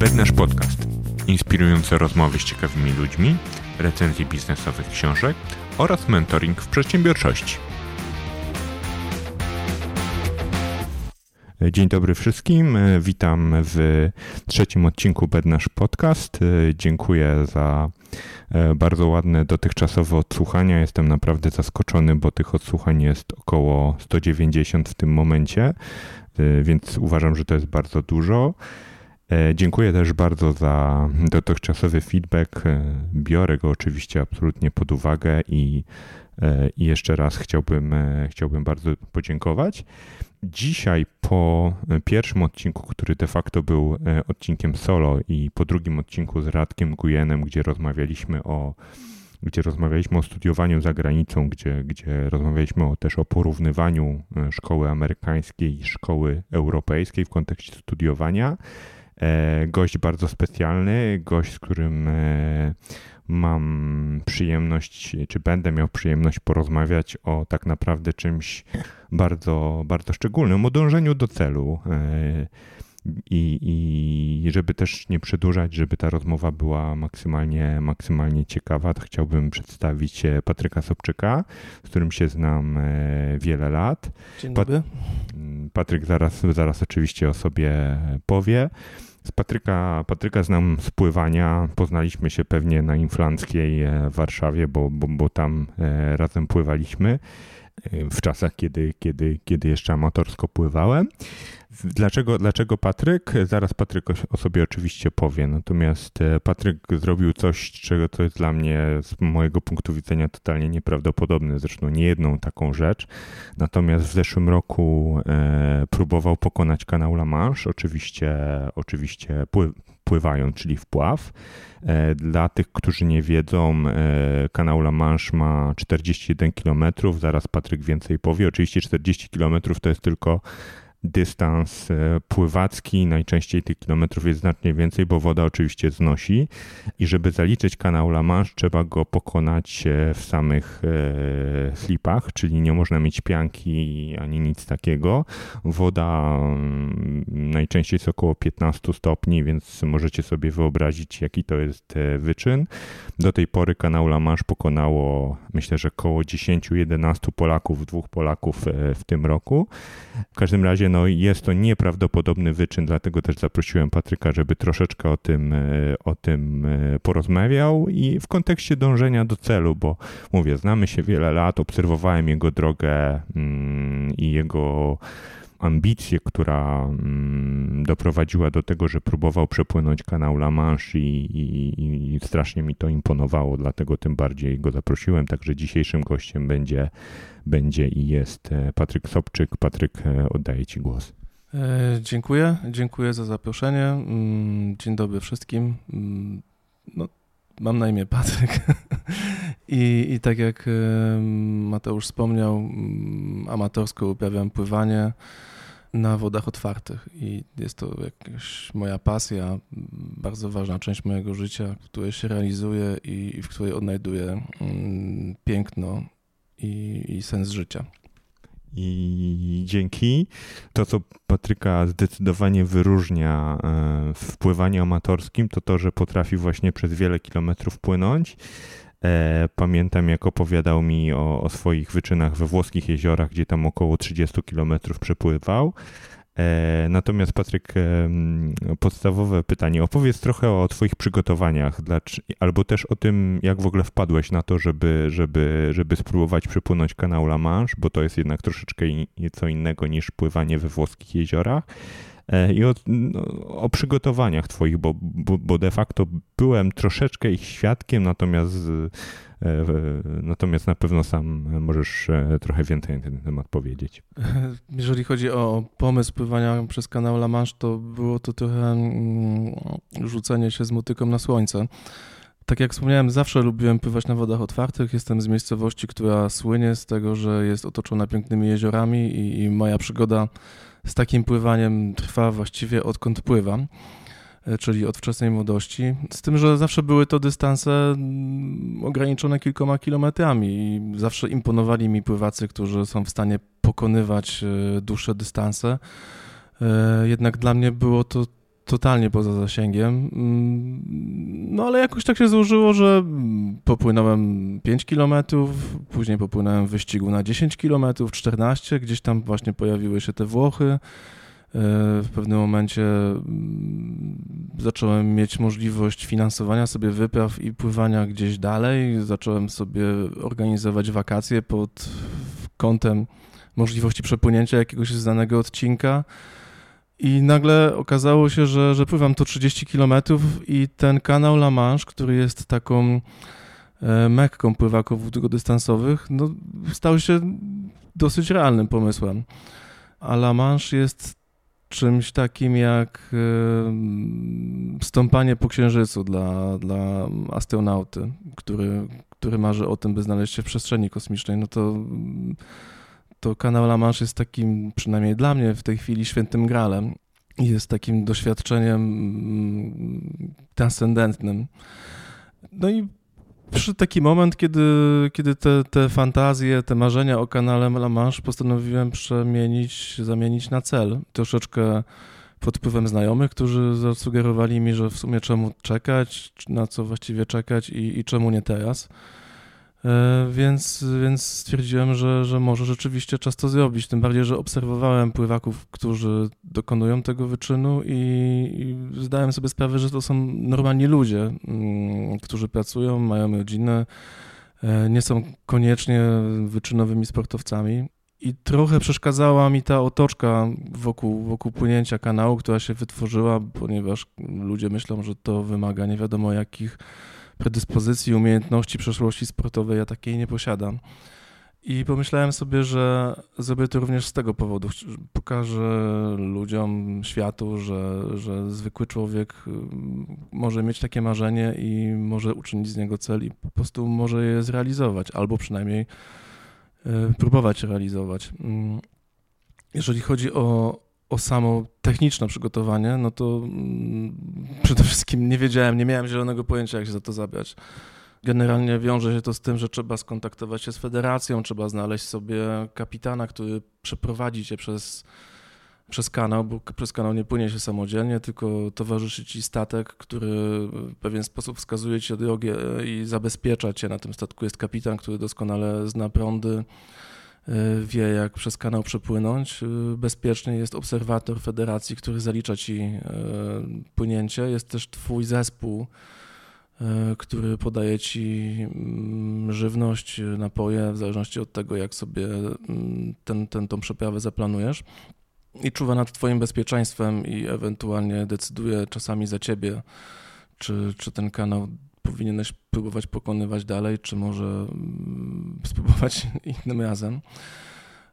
Bednasz Podcast. Inspirujące rozmowy z ciekawymi ludźmi, recenzje biznesowych książek oraz mentoring w przedsiębiorczości. Dzień dobry wszystkim. Witam w trzecim odcinku Bednasz Podcast. Dziękuję za e, bardzo ładne dotychczasowe odsłuchania. Jestem naprawdę zaskoczony, bo tych odsłuchań jest około 190 w tym momencie, e, więc uważam, że to jest bardzo dużo. E, dziękuję też bardzo za dotychczasowy feedback. Biorę go oczywiście absolutnie pod uwagę i, i jeszcze raz chciałbym, chciałbym bardzo podziękować. Dzisiaj po pierwszym odcinku, który de facto był e, odcinkiem solo i po drugim odcinku z Radkiem Gujenem, gdzie rozmawialiśmy o gdzie rozmawialiśmy o studiowaniu za granicą, gdzie, gdzie rozmawialiśmy o, też o porównywaniu e, szkoły amerykańskiej i szkoły europejskiej w kontekście studiowania. E, gość bardzo specjalny, gość, z którym mam przyjemność, czy będę miał przyjemność porozmawiać o tak naprawdę czymś bardzo, bardzo szczególnym, o dążeniu do celu. E, I, I żeby też nie przedłużać, żeby ta rozmowa była maksymalnie, maksymalnie ciekawa, to chciałbym przedstawić Patryka Sobczyka, z którym się znam e, wiele lat. Dzień dobry. Patryk zaraz, zaraz oczywiście o sobie powie. Z Patryka, Patryka znam z pływania. Poznaliśmy się pewnie na Inflanckiej e, Warszawie, bo, bo, bo tam e, razem pływaliśmy e, w czasach, kiedy, kiedy, kiedy jeszcze amatorsko pływałem. Dlaczego, dlaczego Patryk? Zaraz Patryk o sobie oczywiście powie, natomiast e, Patryk zrobił coś, czego to jest dla mnie z mojego punktu widzenia totalnie nieprawdopodobne, zresztą nie jedną taką rzecz. Natomiast w zeszłym roku e, próbował pokonać kanał La Manche, oczywiście, oczywiście pływając, czyli wpław. E, dla tych, którzy nie wiedzą, kanał La Manche ma 41 km, zaraz Patryk więcej powie. Oczywiście 40 km to jest tylko dystans e, pływacki, najczęściej tych kilometrów jest znacznie więcej, bo woda oczywiście znosi i żeby zaliczyć kanał La Manche trzeba go pokonać e, w samych e, slipach, czyli nie można mieć pianki ani nic takiego. Woda mm, najczęściej jest około 15 stopni, więc możecie sobie wyobrazić jaki to jest wyczyn. Do tej pory kanał La Manche pokonało myślę, że około 10-11 Polaków, dwóch Polaków w tym roku. W każdym razie no jest to nieprawdopodobny wyczyn, dlatego też zaprosiłem Patryka, żeby troszeczkę o tym, e, o tym e, porozmawiał i w kontekście dążenia do celu, bo mówię, znamy się wiele lat, obserwowałem jego drogę mm, i jego ambicję, która mm, doprowadziła do tego, że próbował przepłynąć kanał La Manche i, i, i, strasznie mi to imponowało, dlatego tym bardziej go zaprosiłem. Także dzisiejszym gościem będzie, będzie i jest e, Patryk Sobczyk. Patryk, e, oddaję Ci głos. E, dziękuję, dziękuję za zaproszenie. Mm, dzień dobry wszystkim. Mm, no, mam na imię Patryk I, i tak jak Mateusz wspomniał, amatorsko uprawiam pływanie na wodach otwartych i jest to jakaś moja pasja, bardzo ważna część mojego życia, w której się realizuję i, w której odnajduję mm, piękno i, i sens życia. I dzięki. To, co Patryka zdecydowanie wyróżnia e, w pływaniu amatorskim, to to, że potrafi właśnie przez wiele kilometrów płynąć pamiętam, jak opowiadał mi o, o, swoich wyczynach we włoskich jeziorach, gdzie tam około 30 km przepływał. E, natomiast Patryk, podstawowe pytanie. Opowiedz trochę o Twoich przygotowaniach, albo też o tym, jak w ogóle wpadłeś na to, żeby, żeby, żeby spróbować przepłynąć kanał La Manche, bo to jest jednak troszeczkę co innego niż pływanie we włoskich jeziorach. E, i o, no, o przygotowaniach Twoich, bo, bo, bo, de facto byłem troszeczkę ich świadkiem, natomiast, e, natomiast na pewno sam możesz e, trochę więcej na ten temat powiedzieć. Jeżeli chodzi o pomysł pływania przez kanał La Manche, to było to trochę mm, rzucenie się z motyką na słońce. Tak jak wspomniałem, zawsze lubiłem pływać na wodach otwartych. Jestem z miejscowości, która słynie z tego, że jest otoczona pięknymi jeziorami i, i moja przygoda z takim pływaniem trwa właściwie odkąd pływam, e, czyli od wczesnej młodości. Z tym, że zawsze były to dystanse mm, ograniczone kilkoma kilometrami i zawsze imponowali mi pływacy, którzy są w stanie pokonywać e, dłuższe dystanse. E, jednak dla mnie było to totalnie poza zasięgiem. Mm, no ale jakoś tak się złożyło, że popłynąłem 5 km, później popłynąłem w wyścigu na 10 km, 14, gdzieś tam właśnie pojawiły się te Włochy. E, w pewnym momencie mm, zacząłem mieć możliwość finansowania sobie wypraw i pływania gdzieś dalej. Zacząłem sobie organizować wakacje pod kątem możliwości przepłynięcia jakiegoś znanego odcinka. I nagle okazało się, że, że pływam to 30 km i ten kanał La Manche, który jest taką e, mekką pływaków długodystansowych, no, stał się dosyć realnym pomysłem. A La Manche jest czymś takim jak e, stąpanie po księżycu dla, dla astronauty, który, który marzy o tym, by znaleźć się w przestrzeni kosmicznej. No to to kanał La Manche jest takim, przynajmniej dla mnie w tej chwili, świętym gralem. Jest takim doświadczeniem mm, transcendentnym. No i przyszedł taki moment, kiedy, kiedy te, te fantazje, te marzenia o kanale La Manche postanowiłem przemienić, zamienić na cel. Troszeczkę pod wpływem znajomych, którzy zasugerowali mi, że w sumie czemu czekać, na co właściwie czekać i, i czemu nie teraz. E, więc, więc stwierdziłem, że, że może rzeczywiście czas to zrobić. Tym bardziej, że obserwowałem pływaków, którzy dokonują tego wyczynu i, i zdałem sobie sprawę, że to są normalni ludzie, mm, którzy pracują, mają rodzinę, e, nie są koniecznie wyczynowymi sportowcami. I trochę przeszkadzała mi ta otoczka wokół, wokół płynięcia kanału, która się wytworzyła, ponieważ ludzie myślą, że to wymaga nie wiadomo jakich predyspozycji, umiejętności, przeszłości sportowej, ja takiej nie posiadam. I pomyślałem sobie, że zrobię to również z tego powodu. Pokażę ludziom, światu, że, że zwykły człowiek y, może mieć takie marzenie i może uczynić z niego cel i po prostu może je zrealizować, albo przynajmniej y, próbować realizować. Mm, jeżeli chodzi o, o samo techniczne przygotowanie, no to mm, przede wszystkim nie wiedziałem, nie miałem zielonego pojęcia, jak się za to zabrać. Generalnie wiąże się to z tym, że trzeba skontaktować się z federacją, trzeba znaleźć sobie kapitana, który przeprowadzi cię przez, przez kanał, bo przez kanał nie płynie się samodzielnie, tylko towarzyszy ci statek, który w pewien sposób wskazuje ci drogę i zabezpiecza cię. Na tym statku jest kapitan, który doskonale zna prądy, wie, jak przez kanał przepłynąć. Y, bezpiecznie jest obserwator federacji, który zalicza ci y, płynięcie. Jest też twój zespół, który podaje ci mm, żywność, napoje, w zależności od tego, jak sobie mm, ten, ten, tą przeprawę zaplanujesz. I czuwa nad twoim bezpieczeństwem i ewentualnie decyduje czasami za ciebie, czy, czy ten kanał powinieneś próbować pokonywać dalej, czy może mm, spróbować innym razem.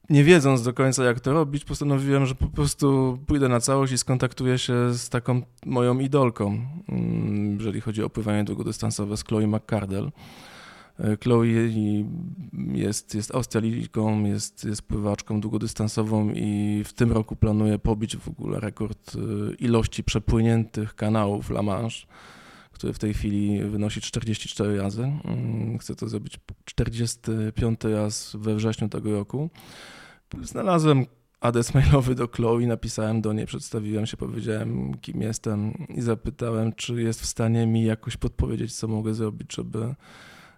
Nie wiedząc do końca, jak to robić, postanowiłem, że po prostu pójdę na całość i skontaktuję się z taką moją idolką, mm, jeżeli chodzi o pływanie długodystansowe, z Chloe McCardell. E, Chloe jest, jest Australijką, jest, jest pływaczką długodystansową i w tym roku planuje pobić w ogóle rekord e, ilości przepłyniętych kanałów La Manche który w tej chwili wynosi 44 razy. Mm, chcę to zrobić 45 raz we wrześniu tego roku. Znalazłem adres mailowy do Chloe, napisałem do niej, przedstawiłem się, powiedziałem kim jestem i zapytałem, czy jest w stanie mi jakoś podpowiedzieć, co mogę zrobić, żeby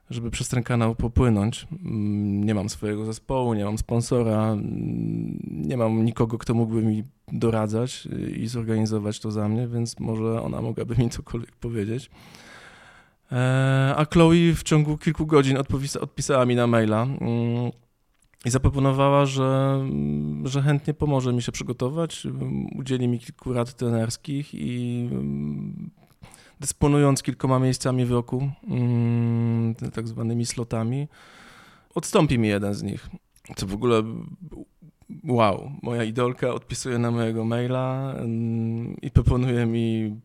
żeby przez ten kanał popłynąć. Mm, nie mam swojego zespołu, nie mam sponsora, mm, nie mam nikogo, kto mógłby mi doradzać i zorganizować to za mnie, więc może ona mogłaby mi cokolwiek powiedzieć. E, a Chloe w ciągu kilku godzin odpisała mi na maila mm, i zaproponowała, że, że chętnie pomoże mi się przygotować, udzieli mi kilku rad trenerskich i dysponując kilkoma miejscami w roku, mm, tak zwanymi slotami, odstąpi mi jeden z nich. Co w ogóle wow, moja idolka odpisuje na mojego maila mm, i proponuje mi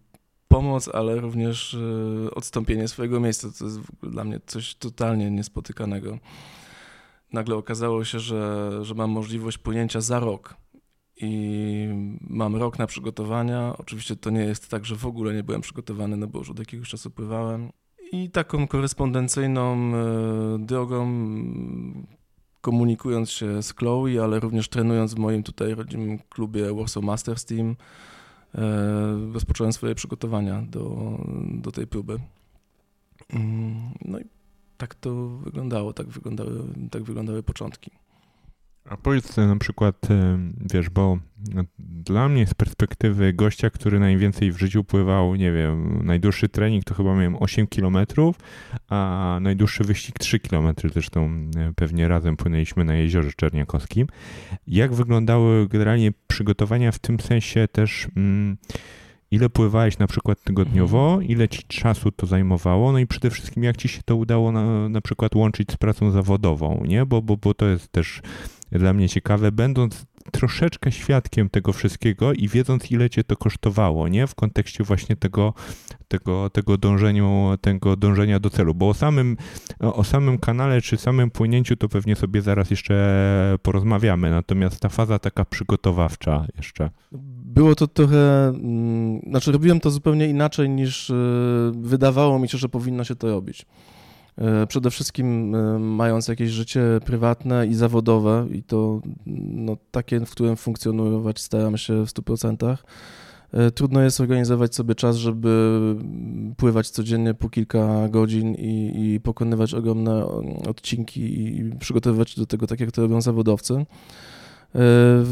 pomoc, ale również e, odstąpienie swojego miejsca. To jest dla mnie coś totalnie niespotykanego. Nagle okazało się, że, że mam możliwość płynięcia za rok i mam rok na przygotowania. Oczywiście to nie jest tak, że w ogóle nie byłem przygotowany, no bo już od jakiegoś czasu pływałem. I taką korespondencyjną e, drogą, komunikując się z Chloe, ale również trenując w moim tutaj rodzimym klubie Warsaw Masters Team, rozpocząłem swoje przygotowania do, do tej próby. Mm, no i tak to wyglądało, tak wyglądały, tak wyglądały początki. A powiedz na przykład, wiesz, bo dla mnie z perspektywy gościa, który najwięcej w życiu pływał, nie wiem, najdłuższy trening to chyba miałem 8 km, a najdłuższy wyścig 3 km, zresztą e, pewnie razem płynęliśmy na jeziorze Czerniakowskim. Jak wyglądały generalnie przygotowania w tym sensie też... Mm, ile pływałeś na przykład tygodniowo, mhm. ile ci czasu to zajmowało, no i przede wszystkim jak ci się to udało na, na przykład łączyć z pracą zawodową, nie? Bo, bo, bo to jest też dla mnie ciekawe, będąc troszeczkę świadkiem tego wszystkiego i wiedząc, ile cię to kosztowało, nie? W kontekście właśnie tego, tego, tego, dążeniu, tego dążenia do celu. Bo o samym, o samym kanale czy samym płynięciu to pewnie sobie zaraz jeszcze porozmawiamy. Natomiast ta faza taka przygotowawcza jeszcze. Było to trochę, mm, znaczy robiłem to zupełnie inaczej niż e, wydawało mi się, że powinno się to robić. E, przede wszystkim e, mając jakieś życie prywatne i zawodowe, i to no, takie, w którym funkcjonować staram się w 100%. E, trudno jest organizować sobie czas, żeby pływać codziennie po kilka godzin i, i pokonywać ogromne odcinki i przygotowywać się do tego tak, jak to robią zawodowcy.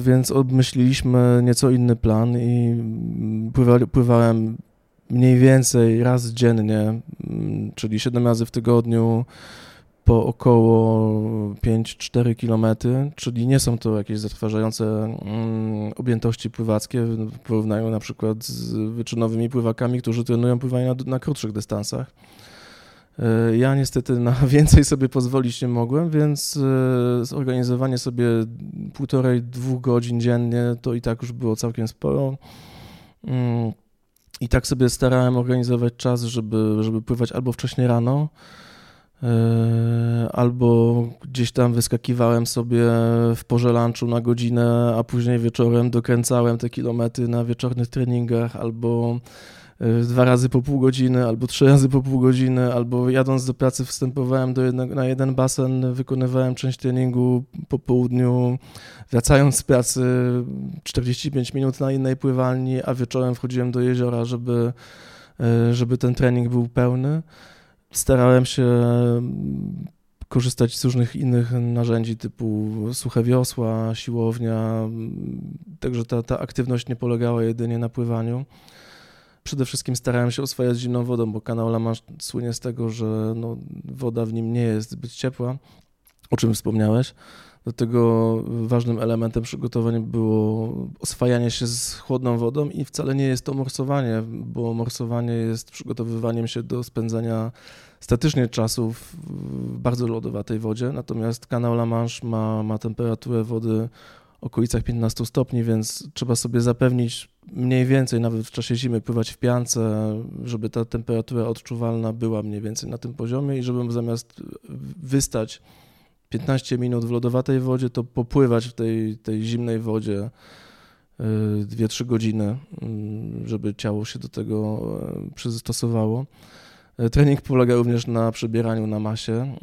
Więc obmyśliliśmy nieco inny plan i pływałem mniej więcej raz dziennie, mm, czyli 7 razy w tygodniu po około 5-4 km, czyli nie są to jakieś zatrważające mm, objętości pływackie w porównaniu na przykład z wyczynowymi pływakami, którzy trenują pływanie na, na krótszych dystansach. E, ja niestety na więcej sobie pozwolić nie mogłem, więc e, zorganizowanie sobie półtorej, dwóch godzin dziennie to i tak już było całkiem sporo. I tak sobie starałem organizować czas, żeby, żeby pływać albo wcześniej rano, e, albo gdzieś tam wyskakiwałem sobie w porze lunchu na godzinę, a później wieczorem dokręcałem te kilometry na wieczornych treningach, albo dwa razy po pół godziny, albo trzy razy po pół godziny, albo jadąc do pracy wstępowałem do jednego, na jeden basen, wykonywałem część treningu po południu, wracając z pracy 45 minut na innej pływalni, a wieczorem wchodziłem do jeziora, żeby, y, żeby ten trening był pełny. Starałem się mm, korzystać z różnych innych narzędzi typu suche wiosła, siłownia, także ta, ta aktywność nie polegała jedynie na pływaniu. Przede wszystkim starałem się oswajać zimną wodą, bo kanał La słynie z tego, że no, woda w nim nie jest zbyt ciepła, o czym wspomniałeś. Dlatego ważnym elementem przygotowań było oswajanie się z chłodną wodą i wcale nie jest to morsowanie, bo morsowanie jest przygotowywaniem się do spędzania statycznie czasu w bardzo lodowatej wodzie, natomiast kanał La Manche ma, ma temperaturę wody okolicach 15 stopni, więc trzeba sobie zapewnić mniej więcej, nawet w czasie zimy, pływać w piance, żeby ta temperatura odczuwalna była mniej więcej na tym poziomie i żebym zamiast wystać 15 minut w lodowatej wodzie, to popływać w tej, tej zimnej wodzie 2-3 y, godziny, y, żeby ciało się do tego y, przystosowało. Trening polega również na przebieraniu na masie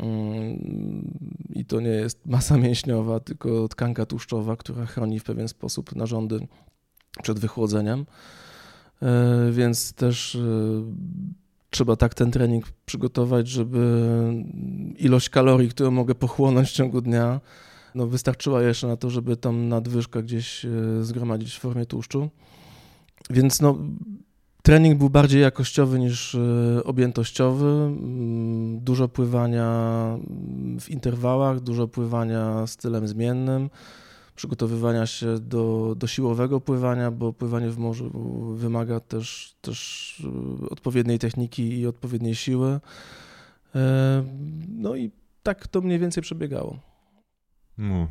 i to nie jest masa mięśniowa, tylko tkanka tłuszczowa, która chroni w pewien sposób narządy przed wychłodzeniem. E, więc też e, trzeba tak ten trening przygotować, żeby ilość kalorii, którą mogę pochłonąć w ciągu dnia, no wystarczyła jeszcze na to, żeby tam nadwyżkę gdzieś e, zgromadzić w formie tłuszczu. Więc no, trening był bardziej jakościowy niż objętościowy. Mm, dużo pływania w interwałach, dużo pływania stylem zmiennym przygotowywania się do, do siłowego pływania, bo pływanie w morzu wymaga też, też e, odpowiedniej techniki i odpowiedniej siły. E, no i tak to mniej więcej przebiegało. No,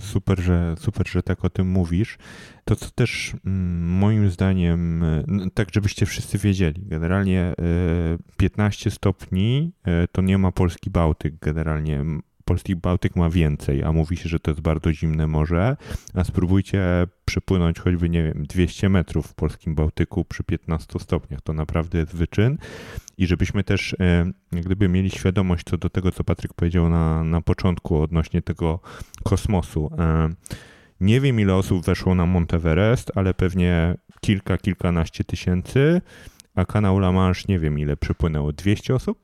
super, że, super, że tak o tym mówisz. To, co też mm, moim zdaniem, e, tak żebyście wszyscy wiedzieli, generalnie 15 stopni to nie ma polski Bałtyk. Generalnie Polski Bałtyk ma więcej, a mówi się, że to jest bardzo zimne morze, a spróbujcie przepłynąć choćby, nie wiem, 200 metrów w polskim Bałtyku przy 15 stopniach. To naprawdę jest wyczyn. I żebyśmy też e, gdyby mieli świadomość co do tego, co Patryk powiedział na, na początku odnośnie tego kosmosu. E, Nie wiem, ile osób weszło na Monteverest, ale pewnie kilka, kilkanaście tysięcy, a kanał La Manche nie wiem, ile przypłynęło. 200 osób?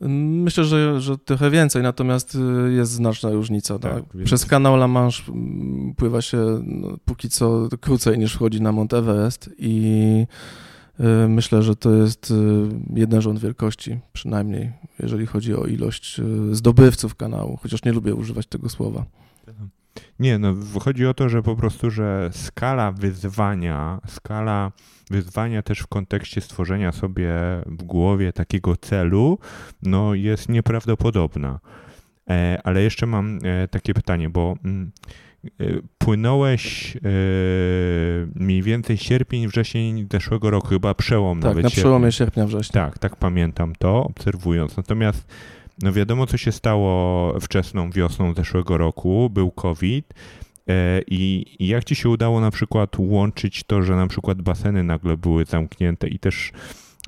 Myślę, że, że trochę więcej, natomiast y, jest znaczna różnica. Tak, tak? Przez kanał La Manche mm, pływa się no, póki co krócej niż wchodzi na Mont Everest i y, myślę, że to jest y, jeden rząd wielkości, przynajmniej jeżeli chodzi o ilość zdobywców kanału, chociaż nie lubię używać tego słowa. Nie, no chodzi o to, że po prostu, że skala wyzwania, skala wyzwania też w kontekście stworzenia sobie w głowie takiego celu, no jest nieprawdopodobna. E, ale jeszcze mam e, takie pytanie, bo mm, e, płynąłeś mniej więcej sierpień, wrzesień zeszłego roku, chyba przełom tak, nawet. na przełomie sierpnia, września. Tak, tak pamiętam to, obserwując. Natomiast no wiadomo, co się stało wczesną wiosną zeszłego roku, był COVID. E, I, jak ci się udało na przykład łączyć to, że na przykład baseny nagle były zamknięte i też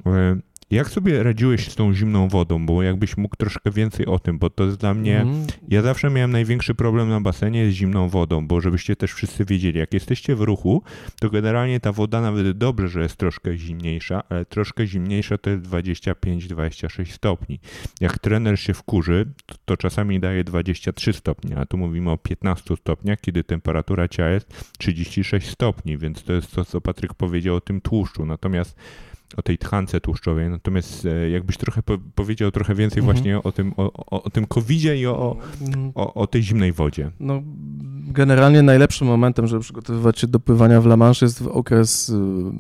e, jak sobie radziłeś z tą zimną wodą? Bo jakbyś mógł troszkę więcej o tym, bo to jest dla mnie. Mm. Ja zawsze miałem największy problem na basenie z zimną wodą, bo żebyście też wszyscy wiedzieli, jak jesteście w ruchu, to generalnie ta woda nawet dobrze, że jest troszkę zimniejsza, ale troszkę zimniejsza to jest 25-26 stopni. Jak trener się wkurzy, to, to czasami daje 23 stopnie, a tu mówimy o 15 stopniach, kiedy temperatura ciała jest 36 stopni, więc to jest to, co Patryk powiedział o tym tłuszczu. Natomiast o tej tchance tłuszczowej. Natomiast e, jakbyś trochę po powiedział trochę więcej mhm. właśnie o tym, o, o, o tym COVID-zie i o, mhm. o, o, tej zimnej wodzie. No, generalnie najlepszym momentem, żeby przygotowywać się do pływania w La Manche jest okres y,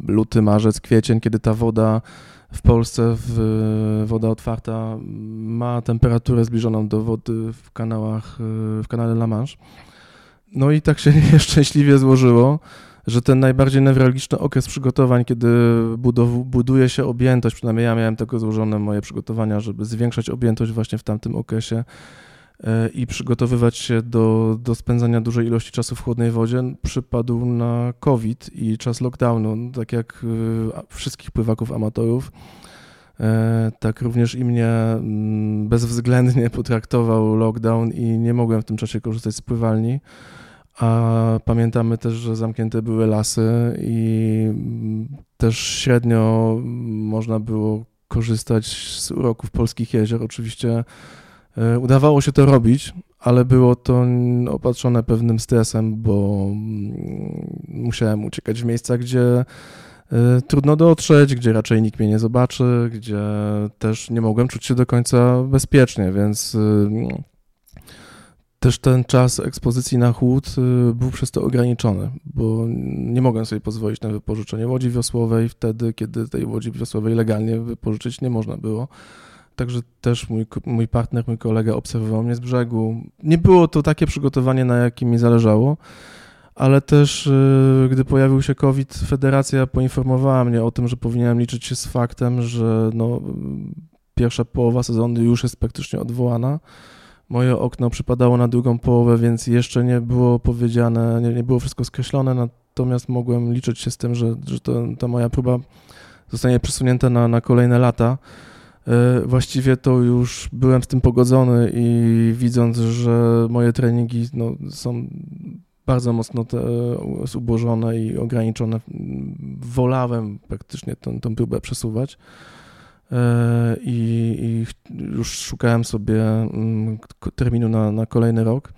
luty, marzec, kwiecień, kiedy ta woda w Polsce, w, woda otwarta ma temperaturę zbliżoną do wody w kanałach, y, w kanale La Manche. No i tak się nieszczęśliwie złożyło, że ten najbardziej newralgiczny okres przygotowań, kiedy budow- buduje się objętość, przynajmniej ja miałem tego złożone moje przygotowania, żeby zwiększać objętość właśnie w tamtym okresie e, i przygotowywać się do, do spędzania dużej ilości czasu w chłodnej wodzie, przypadł na COVID i czas lockdownu, tak jak e, wszystkich pływaków amatorów. E, tak również i mnie mm, bezwzględnie potraktował lockdown i nie mogłem w tym czasie korzystać z pływalni. A pamiętamy też, że zamknięte były lasy i też średnio można było korzystać z uroków polskich jezior. Oczywiście e, udawało się to robić, ale było to opatrzone pewnym stresem, bo mm, musiałem uciekać w miejsca, gdzie e, trudno dotrzeć, gdzie raczej nikt mnie nie zobaczy, gdzie też nie mogłem czuć się do końca bezpiecznie, więc e, też ten czas ekspozycji na chłód y, był przez to ograniczony, bo nie mogłem sobie pozwolić na wypożyczenie łodzi wiosłowej wtedy, kiedy tej łodzi wiosłowej legalnie wypożyczyć nie można było. Także też mój, mój partner, mój kolega obserwował mnie z brzegu. Nie było to takie przygotowanie, na jakim mi zależało, ale też y, gdy pojawił się COVID, federacja poinformowała mnie o tym, że powinienem liczyć się z faktem, że no, pierwsza połowa sezonu już jest praktycznie odwołana moje okno przypadało na drugą połowę, więc jeszcze nie było powiedziane, nie, nie było wszystko skreślone, natomiast mogłem liczyć się z tym, że, że to, ta moja próba zostanie przesunięta na, na kolejne lata. E, właściwie to już byłem z tym pogodzony i widząc, że moje treningi no, są bardzo mocno te, zubożone i ograniczone, wolałem praktycznie tę, tę próbę przesuwać. E, i, i już szukałem sobie mm, terminu na, na kolejny rok.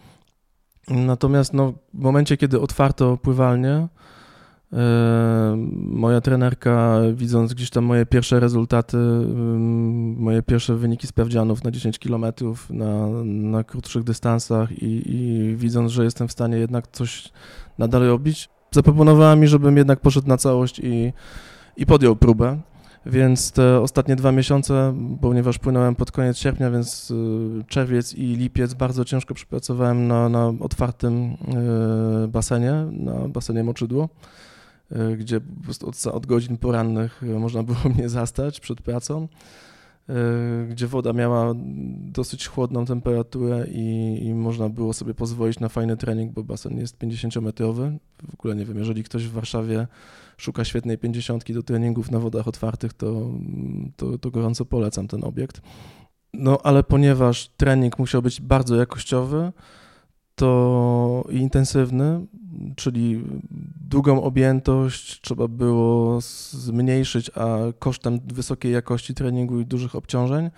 Natomiast no, w momencie, kiedy otwarto pływalnię, e, moja trenerka, widząc gdzieś tam moje pierwsze rezultaty, mm, moje pierwsze wyniki sprawdzianów na 10 km, na, na krótszych dystansach i, i widząc, że jestem w stanie jednak coś nadal robić, zaproponowała mi, żebym jednak poszedł na całość i, i podjął próbę. Więc te ostatnie dwa miesiące, ponieważ płynąłem pod koniec sierpnia, więc y, czerwiec i lipiec bardzo ciężko przypracowałem na, na otwartym y, basenie, na basenie Moczydło, y, gdzie po prostu od, od godzin porannych można było mnie zastać przed pracą gdzie woda miała dosyć chłodną temperaturę i, i, można było sobie pozwolić na fajny trening, bo basen jest 50-metrowy. W ogóle nie wiem, jeżeli ktoś w Warszawie szuka świetnej pięćdziesiątki do treningów na wodach otwartych, to, to, to gorąco polecam ten obiekt. No ale ponieważ trening musiał być bardzo jakościowy, to intensywny, czyli długą objętość trzeba było zmniejszyć, a kosztem wysokiej jakości treningu i dużych obciążeń,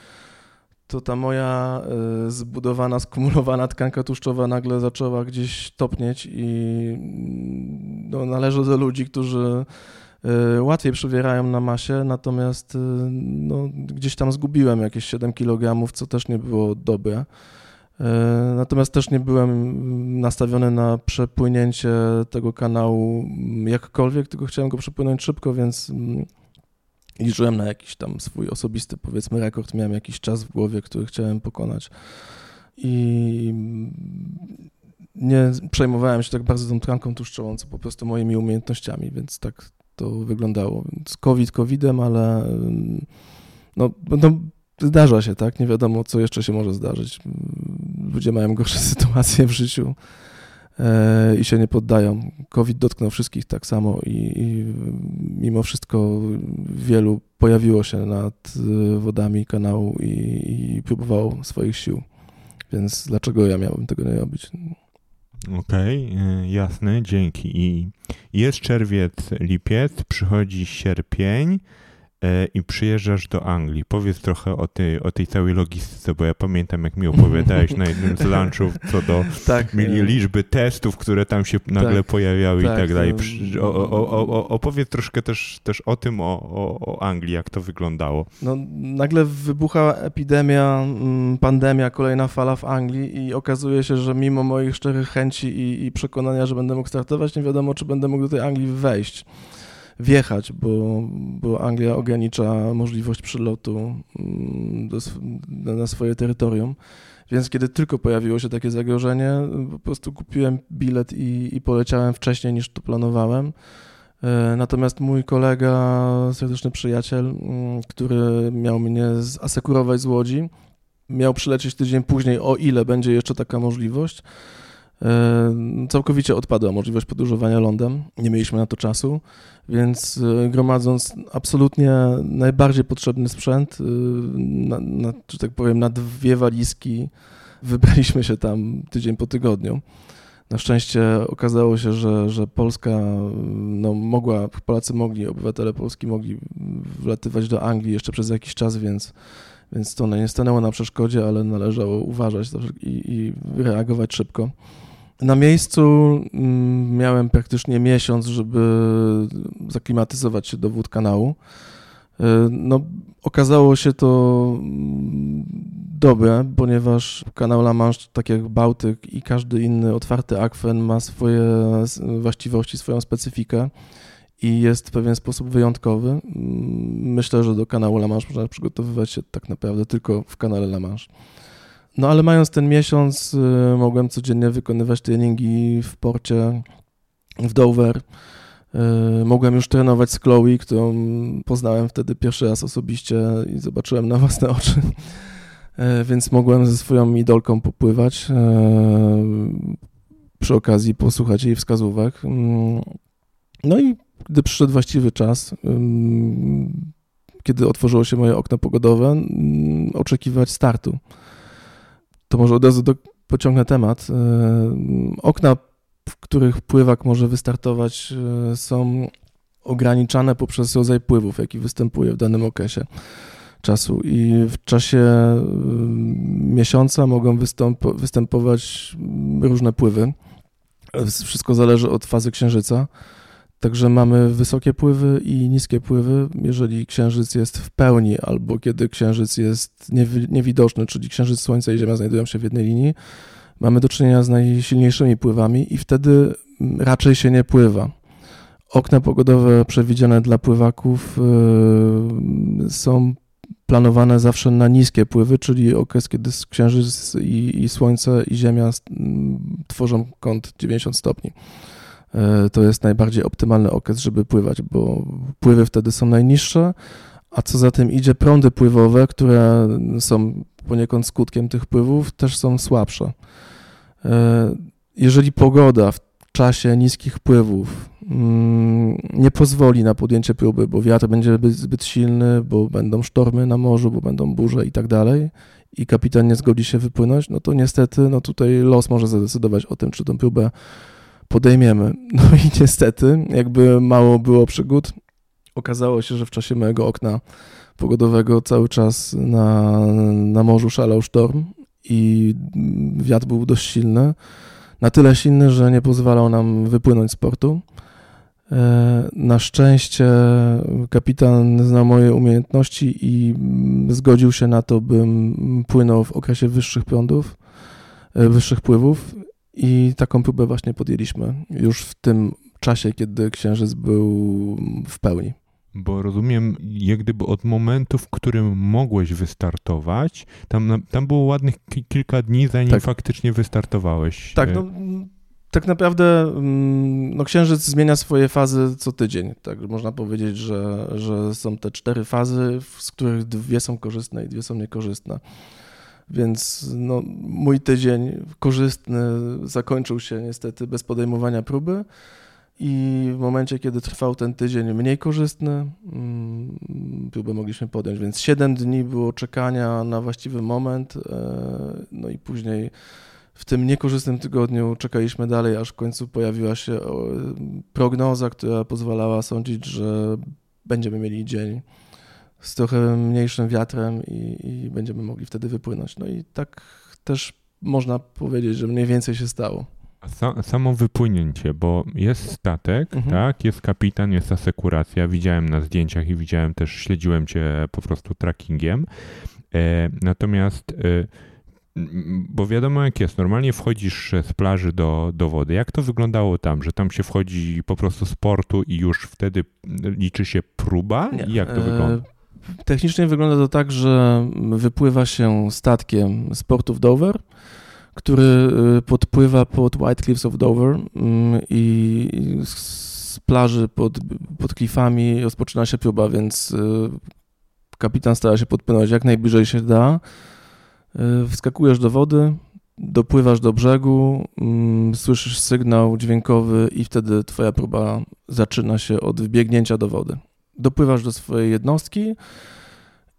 to ta moja y, zbudowana, skumulowana tkanka tłuszczowa nagle zaczęła gdzieś topnieć i no, należy do ludzi, którzy y, łatwiej przywierają na masie, natomiast y, no, gdzieś tam zgubiłem jakieś 7 kg, co też nie było dobre. E, natomiast też nie byłem nastawiony na przepłynięcie tego kanału jakkolwiek, tylko chciałem go przepłynąć szybko, więc mm, liczyłem na jakiś tam swój osobisty, powiedzmy, rekord. Miałem jakiś czas w głowie, który chciałem pokonać. I nie przejmowałem się tak bardzo tą tkanką tłuszczową, co po prostu moimi umiejętnościami, więc tak to wyglądało. Więc COVID COVIDem, ale no, no zdarza się, tak? Nie wiadomo, co jeszcze się może zdarzyć. Ludzie mają gorsze sytuacje w życiu i się nie poddają. COVID dotknął wszystkich tak samo i, i mimo wszystko wielu pojawiło się nad e, wodami kanału i, i próbowało swoich sił. Więc dlaczego ja miałbym tego nie robić? Okej, okay, jasne, dzięki. I jest czerwiec, lipiec, przychodzi sierpień. E, i przyjeżdżasz do Anglii. Powiedz trochę o tej, o tej całej logistyce, bo ja pamiętam, jak mi opowiadałeś na jednym z lunchów co do tak, liczby testów, które tam się nagle tak, pojawiały tak, i tak dalej. O, o, o, opowiedz troszkę też, też o tym, o, Anglii, jak to wyglądało. No, nagle wybuchała epidemia, mm, pandemia, kolejna fala w Anglii i okazuje się, że mimo moich szczerych chęci i, i przekonania, że będę mógł startować, nie wiadomo, czy będę mógł do tej Anglii wejść wjechać, bo, bo Anglia ogranicza możliwość przylotu mm, do, na swoje terytorium. Więc kiedy tylko pojawiło się takie zagrożenie, po prostu kupiłem bilet i, i poleciałem wcześniej niż to planowałem. E, natomiast mój kolega, serdeczny przyjaciel, mm, który miał mnie zasekurować z Łodzi, miał przylecieć tydzień później, o ile będzie jeszcze taka możliwość. Całkowicie odpadła możliwość podróżowania lądem. Nie mieliśmy na to czasu, więc e, gromadząc absolutnie najbardziej potrzebny sprzęt, e, na, na, że tak powiem, na dwie walizki, wybraliśmy się tam tydzień po tygodniu. Na szczęście okazało się, że, że Polska no, mogła, Polacy mogli, obywatele Polski mogli wlatywać do Anglii jeszcze przez jakiś czas, więc, więc to nie stanęło na przeszkodzie, ale należało uważać i, i reagować szybko. Na miejscu mm, miałem praktycznie miesiąc, żeby zaklimatyzować się do wód kanału. E, no, okazało się to mm, dobre, ponieważ kanał La Manche, tak jak Bałtyk i każdy inny otwarty akwen ma swoje właściwości, swoją specyfikę i jest w pewien sposób wyjątkowy. Mm, myślę, że do kanału La Manche można przygotowywać się tak naprawdę tylko w kanale La Manche. No ale mając ten miesiąc, y, mogłem codziennie wykonywać treningi w porcie w Dover. Y, mogłem już trenować z Chloe, którą poznałem wtedy pierwszy raz osobiście i zobaczyłem na własne oczy. Y, więc mogłem ze swoją idolką popływać. Przy okazji posłuchać jej wskazówek. No i gdy przyszedł właściwy czas, kiedy otworzyło się moje okno pogodowe, oczekiwać startu to może od razu do, pociągnę temat. E, okna, w których pływak może wystartować, e, są ograniczane poprzez rodzaj pływów, jaki występuje w danym okresie czasu. I w czasie e, miesiąca mogą występować różne pływy. Wszystko zależy od fazy księżyca. Także mamy wysokie pływy i niskie pływy, jeżeli księżyc jest w pełni albo kiedy księżyc jest niewidoczny, czyli księżyc, słońce i ziemia znajdują się w jednej linii, mamy do czynienia z najsilniejszymi pływami i wtedy raczej się nie pływa. Okna pogodowe przewidziane dla pływaków yy, są planowane zawsze na niskie pływy, czyli okres, kiedy księżyc i, i słońce i ziemia tworzą kąt 90 stopni. E, to jest najbardziej optymalny okres, żeby pływać, bo pływy wtedy są najniższe, a co za tym idzie, prądy pływowe, które są poniekąd skutkiem tych pływów, też są słabsze. E, jeżeli pogoda w czasie niskich pływów mm, nie pozwoli na podjęcie próby, bo wiatr będzie zbyt silny, bo będą sztormy na morzu, bo będą burze i tak dalej, i kapitan nie zgodzi się wypłynąć, no to niestety no tutaj los może zadecydować o tym, czy tę próbę podejmiemy. No i niestety, jakby mało było przygód, okazało się, że w czasie mojego okna pogodowego cały czas na, na morzu szalał sztorm i wiatr był dość silny. Na tyle silny, że nie pozwalał nam wypłynąć z portu. E, na szczęście kapitan znał moje umiejętności i zgodził się na to, bym płynął w okresie wyższych prądów, e, wyższych pływów i taką próbę właśnie podjęliśmy już w tym czasie, kiedy księżyc był w pełni. Bo rozumiem, jak gdyby od momentu, w którym mogłeś wystartować, tam, tam było ładnych kilka dni, zanim tak. faktycznie wystartowałeś. Tak, no tak naprawdę mm, no, księżyc zmienia swoje fazy co tydzień. Tak można powiedzieć, że, że są te cztery fazy, z których dwie są korzystne i dwie są niekorzystne. Więc no, mój tydzień korzystny zakończył się niestety bez podejmowania próby. I w momencie, kiedy trwał ten tydzień mniej korzystny, mm, próbę mogliśmy podjąć. Więc 7 dni było czekania na właściwy moment, e, no i później w tym niekorzystnym tygodniu czekaliśmy dalej, aż w końcu pojawiła się prognoza, która pozwalała sądzić, że będziemy mieli dzień z trochę mniejszym wiatrem i, i będziemy mogli wtedy wypłynąć. No i tak też można powiedzieć, że mniej więcej się stało. Samo wypłynięcie, bo jest statek, mhm. tak, jest kapitan, jest asekuracja. Widziałem na zdjęciach i widziałem też, śledziłem cię po prostu trackingiem. E, natomiast e, bo wiadomo jak jest, normalnie wchodzisz z plaży do, do wody. Jak to wyglądało tam, że tam się wchodzi po prostu z portu i już wtedy liczy się próba? Nie. Jak to wygląda? Technicznie wygląda to tak, że wypływa się statkiem z portu w Dover, który e, podpływa pod White Cliffs of Dover mm, i z plaży pod, pod klifami rozpoczyna się próba, więc e, kapitan stara się podpłynąć jak najbliżej się da Y, wskakujesz do wody, dopływasz do brzegu, mm, słyszysz sygnał dźwiękowy i wtedy twoja próba zaczyna się od wbiegnięcia do wody. Dopływasz do swojej jednostki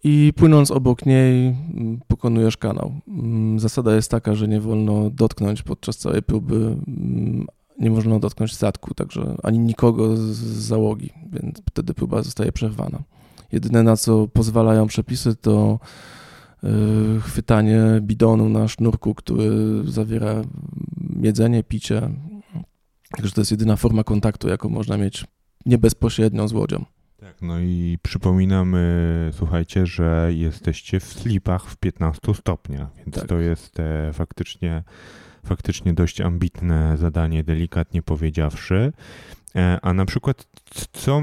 i płynąc obok niej mm, pokonujesz kanał. Mm, zasada jest taka, że nie wolno dotknąć podczas całej próby, nie wolno dotknąć statku, także ani nikogo z załogi, więc wtedy próba zostaje przerwana. Jedyne na co pozwalają przepisy to Y, chwytanie bidonu na sznurku, który zawiera jedzenie, picie. Także to jest jedyna forma kontaktu, jaką można mieć nie bezpośrednio z łodzią. Tak, no i przypominamy, słuchajcie, że jesteście w slipach w 15 stopniach, więc tak. to jest e, faktycznie, faktycznie dość ambitne zadanie, delikatnie powiedziawszy. E, a na przykład, co,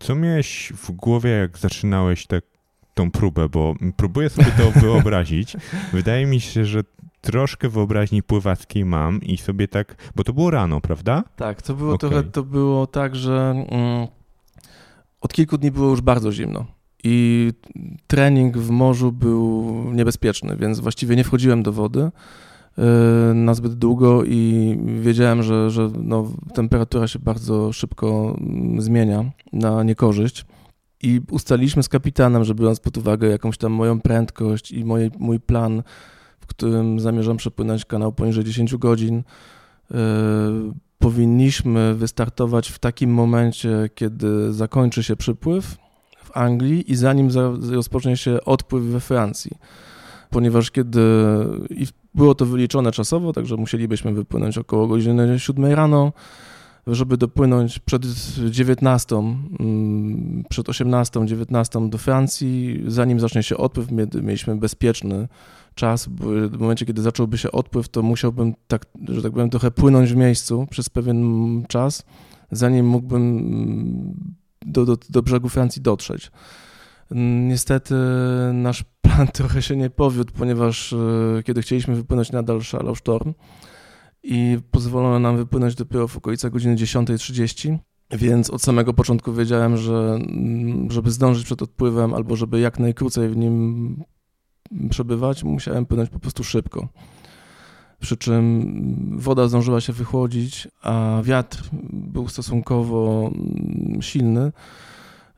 co miałeś w głowie, jak zaczynałeś tak tą próbę, bo próbuję sobie to wyobrazić. Wydaje mi się, że troszkę wyobraźni pływackiej mam i sobie tak, bo to było rano, prawda? Tak, to było okay. trochę, to było tak, że mm, od kilku dni było już bardzo zimno i trening w morzu był niebezpieczny, więc właściwie nie wchodziłem do wody y, na zbyt długo i wiedziałem, że, że no, temperatura się bardzo szybko mm, zmienia na niekorzyść. I ustaliliśmy z kapitanem, że biorąc pod uwagę jakąś tam moją prędkość i moje, mój plan, w którym zamierzam przepłynąć kanał poniżej 10 godzin, yy, powinniśmy wystartować w takim momencie, kiedy zakończy się przypływ w Anglii i zanim za, rozpocznie się odpływ we Francji. Ponieważ kiedy i było to wyliczone czasowo, także musielibyśmy wypłynąć około godziny 7 rano, żeby dopłynąć przed 19, mm, przed 18, 19 do Francji, zanim zacznie się odpływ, mieliśmy bezpieczny czas. W momencie, kiedy zacząłby się odpływ, to musiałbym, tak, że tak powiem, trochę płynąć w miejscu przez pewien czas, zanim mógłbym do, do, do brzegu Francji dotrzeć. Niestety nasz plan trochę się nie powiódł, ponieważ e, kiedy chcieliśmy wypłynąć, nadal szalał sztorm i pozwolono nam wypłynąć dopiero w okolicach godziny 10.30. Więc od samego początku wiedziałem, że mm, żeby zdążyć przed odpływem albo żeby jak najkrócej w nim przebywać, musiałem płynąć po prostu szybko. Przy czym woda zdążyła się wychłodzić, a wiatr był stosunkowo mm, silny.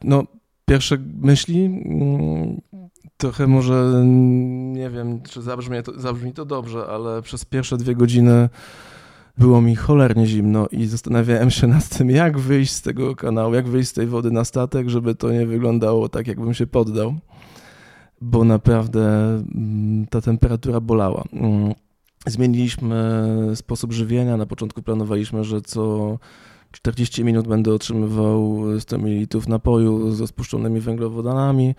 No, pierwsze myśli, mm, Trochę może, nie wiem, czy zabrzmi to, zabrzmi to dobrze, ale przez pierwsze dwie godziny było mi cholernie zimno i zastanawiałem się nad tym, jak wyjść z tego kanału, jak wyjść z tej wody na statek, żeby to nie wyglądało tak, jakbym się poddał, bo naprawdę mm, ta temperatura bolała. Mm, zmieniliśmy sposób żywienia. Na początku planowaliśmy, że co 40 minut będę otrzymywał 100 ml napoju ze spuszczonymi węglowodanami.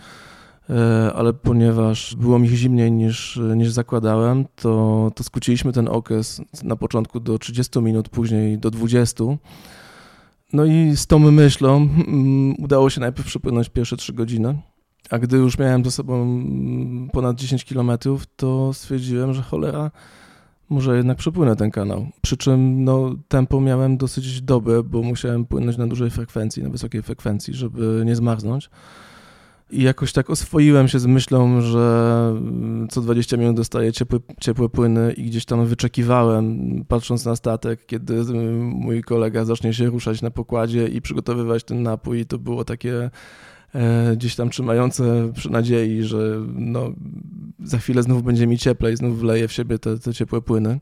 E, ale ponieważ było mi zimniej niż, niż zakładałem, to, to skróciliśmy ten okres na początku do 30 minut, później do 20. No i z tą myślą mm, udało się najpierw przepłynąć pierwsze 3 godziny, a gdy już miałem do sobą ponad 10 kilometrów, to stwierdziłem, że cholera, może jednak przepłynę ten kanał. Przy czym no, tempo miałem dosyć dobre, bo musiałem płynąć na dużej frekwencji, na wysokiej frekwencji, żeby nie zmarznąć. I jakoś tak oswoiłem się z myślą, że co 20 minut dostaję ciepłe, ciepłe płyny i gdzieś tam wyczekiwałem, patrząc na statek, kiedy mój kolega zacznie się ruszać na pokładzie i przygotowywać ten napój. I to było takie gdzieś tam trzymające przy nadziei, że no, za chwilę znów będzie mi cieplej, znów wleję w siebie te, te ciepłe płyny.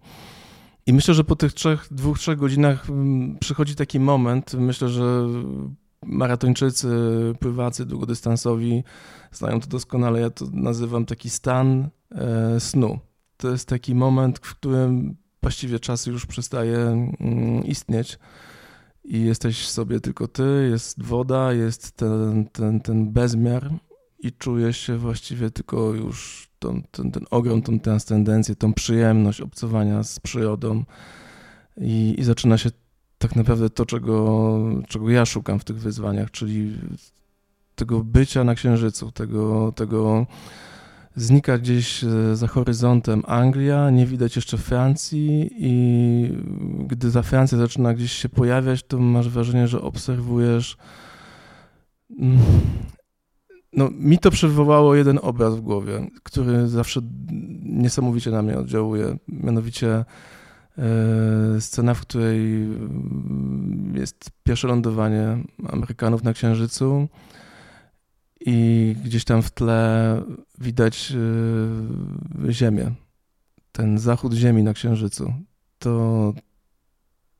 I myślę, że po tych trzech, dwóch, trzech godzinach mm, przychodzi taki moment, myślę, że maratończycy, pływacy długodystansowi znają to doskonale. Ja to nazywam taki stan e, snu. To jest taki moment, w którym właściwie czas już przestaje mm, istnieć i jesteś sobie tylko ty, jest woda, jest ten, ten, ten bezmiar i czujesz się właściwie tylko już tą, ten, ten ogrom, tą transcendencję, tą przyjemność obcowania z przyrodą. I, i zaczyna się tak naprawdę to, czego, czego ja szukam w tych wyzwaniach, czyli tego bycia na Księżycu, tego, tego znika gdzieś e, za horyzontem Anglia, nie widać jeszcze Francji i gdy ta Francja zaczyna gdzieś się pojawiać, to masz wrażenie, że obserwujesz mm, no, mi to przywołało jeden obraz w głowie, który zawsze niesamowicie na mnie oddziałuje. Mianowicie E, scena, w której mm, jest pierwsze lądowanie Amerykanów na Księżycu i gdzieś tam w tle widać e, Ziemię, ten zachód Ziemi na Księżycu. To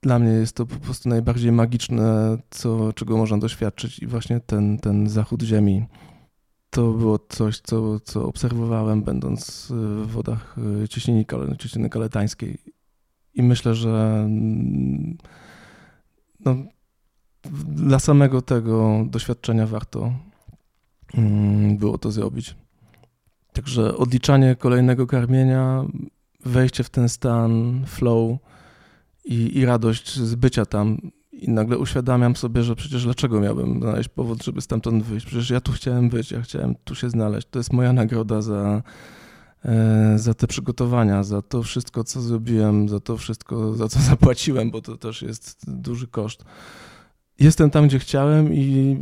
dla mnie jest to po prostu najbardziej magiczne, co, czego można doświadczyć i właśnie ten, ten zachód Ziemi. To było coś, co, co obserwowałem, będąc w wodach e, cieśniny, cieśniny kaletańskiej i myślę, że mm, no, dla samego tego doświadczenia warto było to zrobić. Także odliczanie kolejnego karmienia, wejście w ten stan flow i, i radość z bycia tam. I nagle uświadamiam sobie, że przecież dlaczego miałbym znaleźć powód, żeby stamtąd wyjść? Przecież ja tu chciałem być, ja chciałem tu się znaleźć. To jest moja nagroda za, E, za te przygotowania, za to wszystko, co zrobiłem, za to wszystko, za co zapłaciłem, bo to też jest duży koszt. Jestem tam, gdzie chciałem i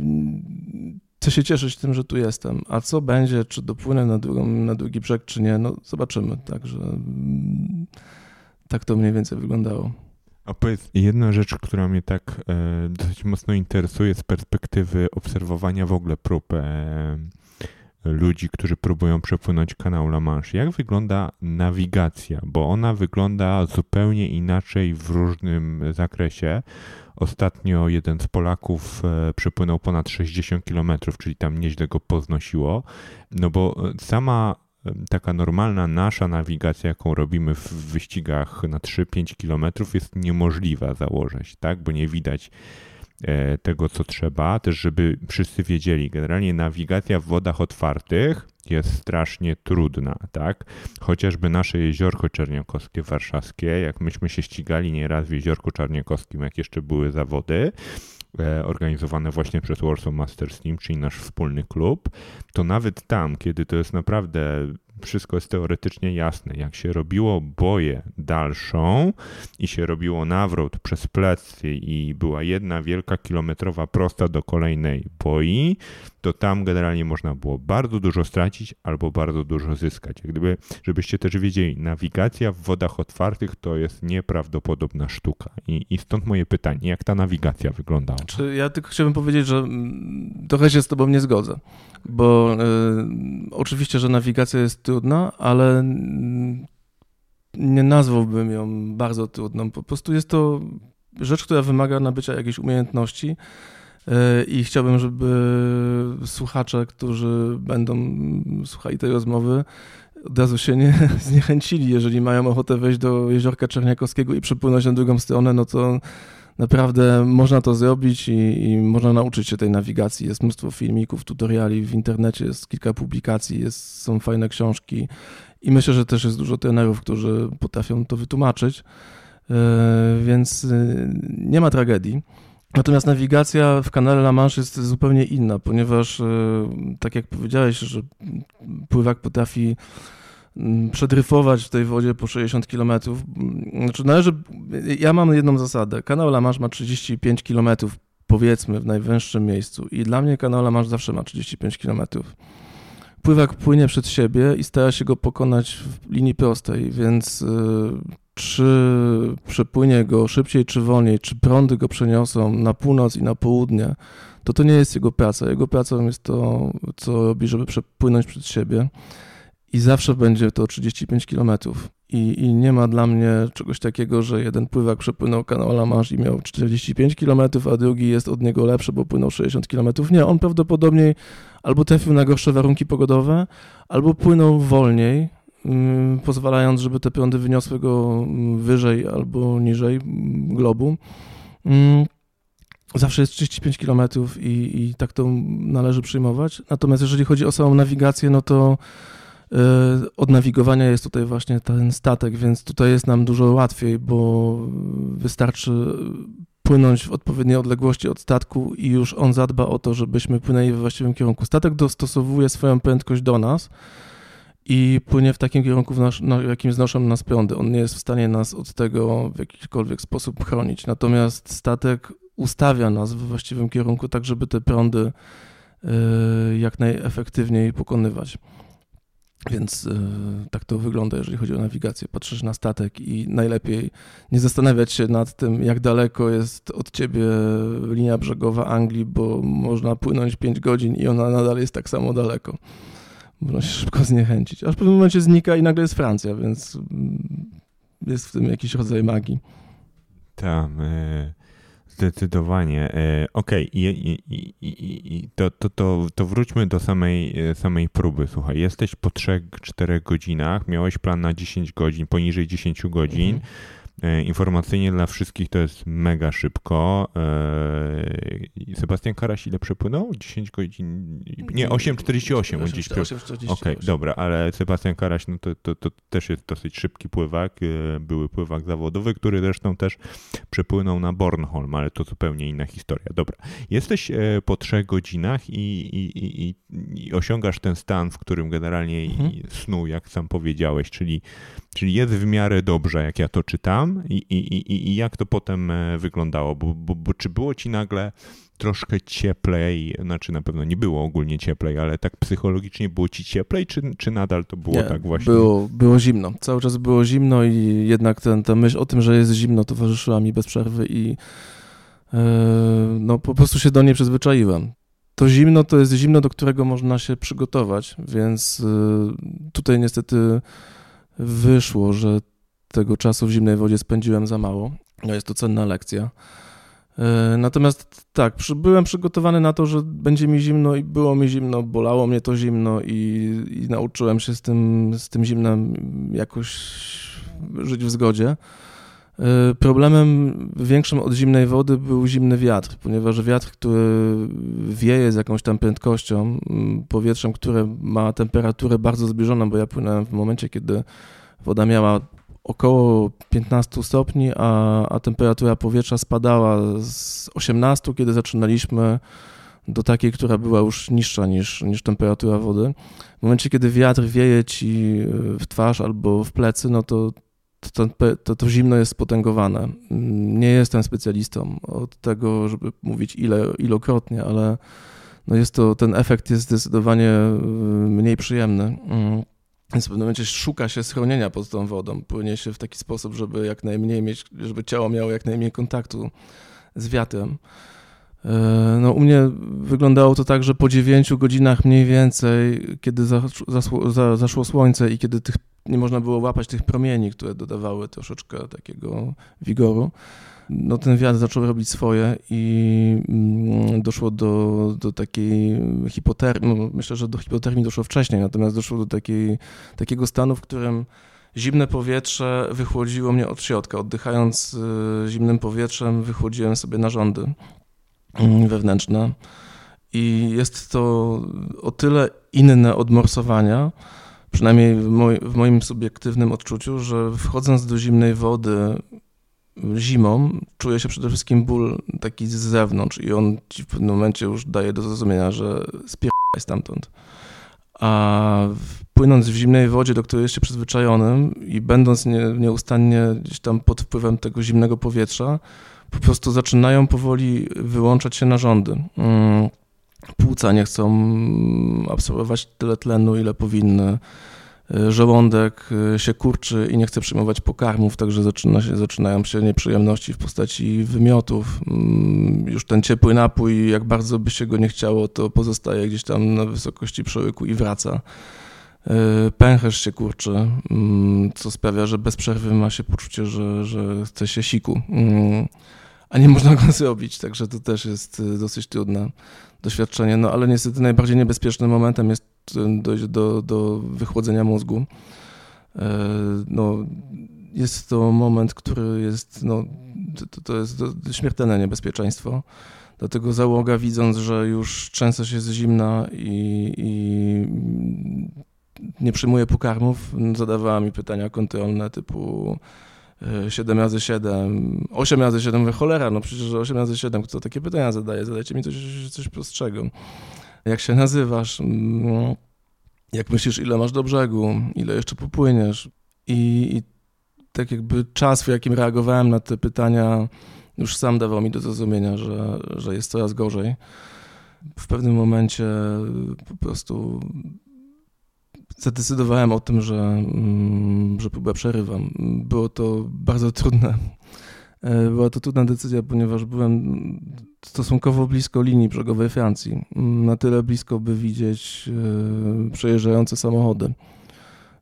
chcę się cieszyć tym, że tu jestem. A co będzie, czy dopłynę na, drugą, na brzeg, czy nie, no zobaczymy. Także mm, tak to mniej więcej wyglądało. A powiedz, jedna rzecz, która mnie tak e, dosyć mocno interesuje z perspektywy obserwowania w ogóle prób e, ludzi, którzy próbują przepłynąć kanał La Manche. Jak wygląda nawigacja? Bo ona wygląda zupełnie inaczej w różnym zakresie. Ostatnio jeden z Polaków e, przepłynął ponad 60 km, czyli tam nieźle go poznosiło. No bo e, sama e, taka normalna nasza nawigacja, jaką robimy w wyścigach na 3-5 km, jest niemożliwa założyć, tak? Bo nie widać tego, co trzeba, też żeby wszyscy wiedzieli. Generalnie nawigacja w wodach otwartych jest strasznie trudna, tak? Chociażby nasze jeziorko czerniakowskie warszawskie, jak myśmy się ścigali nieraz w jeziorku czarniakowskim, jak jeszcze były zawody, e, organizowane właśnie przez Warsaw Masters Team, czyli nasz wspólny klub, to nawet tam, kiedy to jest naprawdę wszystko jest teoretycznie jasne. Jak się robiło boję dalszą i się robiło nawrót przez plecy i była jedna wielka kilometrowa prosta do kolejnej boi, to tam generalnie można było bardzo dużo stracić albo bardzo dużo zyskać. Jak gdyby, żebyście też wiedzieli, nawigacja w wodach otwartych to jest nieprawdopodobna sztuka. I, i stąd moje pytanie, jak ta nawigacja wyglądała? Ja tylko chciałbym powiedzieć, że mm, trochę się z tobą nie zgodzę, bo y, oczywiście, że nawigacja jest trudna, ale nie nazwałbym ją bardzo trudną. Po prostu jest to rzecz, która wymaga nabycia jakiejś umiejętności i chciałbym, żeby słuchacze, którzy będą słuchali tej rozmowy, od razu się nie zniechęcili. Jeżeli mają ochotę wejść do jeziorka Czerniakowskiego i przepłynąć na drugą stronę, no to naprawdę można to zrobić i, i, można nauczyć się tej nawigacji. Jest mnóstwo filmików, tutoriali w internecie, jest kilka publikacji, jest, są fajne książki i myślę, że też jest dużo trenerów, którzy potrafią to wytłumaczyć, e, więc e, nie ma tragedii. Natomiast nawigacja w kanale La Manche jest zupełnie inna, ponieważ, e, tak jak powiedziałeś, że pływak potrafi przedryfować w tej wodzie po 60 km. Znaczy należy, ja mam jedną zasadę. Kanał La Manche ma 35 km, powiedzmy, w najwęższym miejscu i dla mnie kanał La Manche zawsze ma 35 km. Pływak płynie przed siebie i stara się go pokonać w linii prostej, więc e, czy przepłynie go szybciej czy wolniej, czy prądy go przeniosą na północ i na południe, to to nie jest jego praca. Jego pracą jest to, co robi, żeby przepłynąć przed siebie i zawsze będzie to 35 km. I, I, nie ma dla mnie czegoś takiego, że jeden pływak przepłynął kanał La Manche i miał 45 km, a drugi jest od niego lepszy, bo płynął 60 km. Nie, on prawdopodobnie albo trafił na gorsze warunki pogodowe, albo płynął wolniej, Mm, pozwalając, żeby te prądy wyniosły go mm, wyżej albo niżej mm, globu. Zawsze jest 35 km i, i tak to należy przyjmować. Natomiast jeżeli chodzi o samą nawigację, no to od nawigowania jest tutaj właśnie ten statek, więc tutaj jest nam dużo łatwiej, bo wystarczy płynąć w odpowiedniej odległości od statku i już on zadba o to, żebyśmy płynęli we właściwym kierunku. Statek dostosowuje swoją prędkość do nas, i płynie w takim kierunku, w, nasz, w jakim znoszą nas prądy. On nie jest w stanie nas od tego w jakikolwiek sposób chronić. Natomiast statek ustawia nas w właściwym kierunku, tak żeby te prądy y, jak najefektywniej pokonywać. Więc y, tak to wygląda, jeżeli chodzi o nawigację. Patrzysz na statek i najlepiej nie zastanawiać się nad tym, jak daleko jest od ciebie linia brzegowa Anglii, bo można płynąć 5 godzin i ona nadal jest tak samo daleko. Można się szybko zniechęcić. Aż w pewnym momencie znika i nagle jest Francja, więc mm, jest w tym jakiś rodzaj magii. Tam, e, zdecydowanie. E, Okej, okay. To, to, to, to wróćmy do samej, e, samej próby. Słuchaj, jesteś po 3-4 godzinach, miałeś plan na 10 godzin, poniżej 10 godzin. Mhm informacyjnie dla wszystkich to jest mega szybko. E, Sebastian Karaś ile przepłynął? 10 godzin? Nie, 8,48 on dziś Okej, okay, dobra, ale Sebastian Karaś no to, to, to też jest dosyć szybki pływak, e, były pływak zawodowy, który zresztą też przepłynął na Bornholm, ale to zupełnie inna historia. Dobra, jesteś po trzech godzinach i, i, i, i osiągasz ten stan, w którym generalnie mhm. snu, jak sam powiedziałeś, czyli, czyli jest w miarę dobrze, jak ja to czytam, i, i, i, i jak to potem e, wyglądało? Bo, bo, bo czy było ci nagle troszkę cieplej, znaczy na pewno nie było ogólnie cieplej, ale tak psychologicznie było ci cieplej, czy, czy nadal to było nie, tak właśnie? Było, było zimno, cały czas było zimno i jednak ten, ta myśl o tym, że jest zimno towarzyszyła mi bez przerwy i yy, no po prostu się do niej przyzwyczaiłem. To zimno to jest zimno, do którego można się przygotować, więc yy, tutaj niestety wyszło, że tego czasu w zimnej wodzie spędziłem za mało. No jest to cenna lekcja. E, natomiast tak, byłem przygotowany na to, że będzie mi zimno i było mi zimno, bolało mnie to zimno i, i nauczyłem się z tym, z tym zimnem jakoś żyć w zgodzie. E, problemem większym od zimnej wody był zimny wiatr, ponieważ wiatr, który wieje z jakąś tam prędkością, powietrzem, które ma temperaturę bardzo zbliżoną, bo ja płynąłem w momencie, kiedy woda miała około 15 stopni, a, a temperatura powietrza spadała z 18, kiedy zaczynaliśmy, do takiej, która była już niższa niż, niż temperatura wody. W momencie, kiedy wiatr wieje ci w twarz albo w plecy, no to to, to, to zimno jest spotęgowane. Nie jestem specjalistą od tego, żeby mówić ile, ilokrotnie, ale no jest to, ten efekt jest zdecydowanie mniej przyjemny. Więc w pewnym momencie szuka się schronienia pod tą wodą. Płynie się w taki sposób, żeby jak najmniej mieć, żeby ciało miało jak najmniej kontaktu z wiatrem. E, no, u mnie wyglądało to tak, że po 9 godzinach mniej więcej, kiedy zaszło, zaszło słońce i kiedy tych, nie można było łapać tych promieni, które dodawały troszeczkę takiego wigoru, no ten wiatr zaczął robić swoje i mm, doszło do, do takiej hipotermii, no myślę, że do hipotermii doszło wcześniej, natomiast doszło do takiej, takiego stanu, w którym zimne powietrze wychłodziło mnie od środka. Oddychając y, zimnym powietrzem wychłodziłem sobie narządy mm, wewnętrzne i jest to o tyle inne od morsowania, przynajmniej w, moj, w moim subiektywnym odczuciu, że wchodząc do zimnej wody zimą czuje się przede wszystkim ból taki z zewnątrz i on ci w pewnym momencie już daje do zrozumienia, że spierdaj stamtąd. A płynąc w zimnej wodzie, do której jest się przyzwyczajonym i będąc nie, nieustannie gdzieś tam pod wpływem tego zimnego powietrza, po prostu zaczynają powoli wyłączać się narządy. Płuca nie chcą absorbować tyle tlenu, ile powinny E, żołądek e, się kurczy i nie chce przyjmować pokarmów, także zaczyna się, zaczynają się nieprzyjemności w postaci wymiotów. Mm, już ten ciepły napój, jak bardzo by się go nie chciało, to pozostaje gdzieś tam na wysokości przełyku i wraca. E, pęcherz się kurczy, mm, co sprawia, że bez przerwy ma się poczucie, że, że chce się siku, mm, a nie można go zrobić, także to też jest dosyć trudne doświadczenie. No ale niestety najbardziej niebezpiecznym momentem jest dojść do, do wychłodzenia mózgu. E, no, jest to moment, który jest, no, to, to jest śmiertelne niebezpieczeństwo. Dlatego załoga, widząc, że już często się jest zimna i, i nie przyjmuje pokarmów, zadawała mi pytania kontrolne typu 7 razy 7, 8 razy 7, cholera, no przecież 8 razy 7, kto takie pytania zadaje? Zadajcie mi coś, coś prostszego. Jak się nazywasz? Mm, jak myślisz, ile masz do brzegu? Ile jeszcze popłyniesz? I, i tak jakby czas, w jakim reagowałem na te pytania, już sam dawał mi do zrozumienia, że, że jest coraz gorzej. W pewnym momencie po prostu zadecydowałem o tym, że, mm, że próbę przerywam. Było to bardzo trudne. E, była to trudna decyzja, ponieważ byłem stosunkowo blisko linii brzegowej Francji. Na tyle blisko, by widzieć e, przejeżdżające samochody,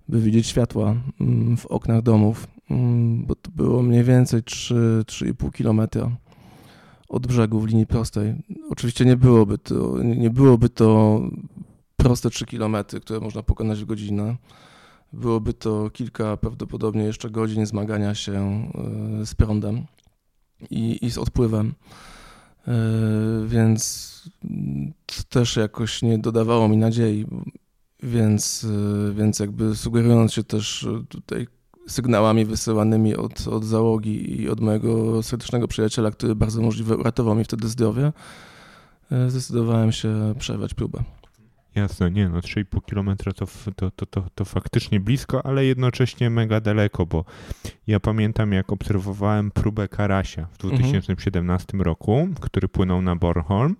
by widzieć światła mm, w oknach domów, mm, bo to było mniej więcej 3-3,5 kilometra od brzegu w linii prostej. Oczywiście nie byłoby to, nie byłoby to proste 3 km, które można pokonać w godzinę. Byłoby to kilka prawdopodobnie jeszcze godzin zmagania się e, z prądem i, i z odpływem. E, więc też jakoś nie dodawało mi nadziei, więc, e, więc jakby sugerując się też tutaj sygnałami wysyłanymi od, od załogi i od mojego serdecznego przyjaciela, który bardzo możliwe uratował mi wtedy zdrowie, zdecydowałem się przerwać próbę. Jasne, nie no, 3,5 km to, to, to, to, to faktycznie blisko, ale jednocześnie mega daleko, bo ja pamiętam jak obserwowałem próbę Karasia w 2017 mhm. roku, który płynął na Bornholm,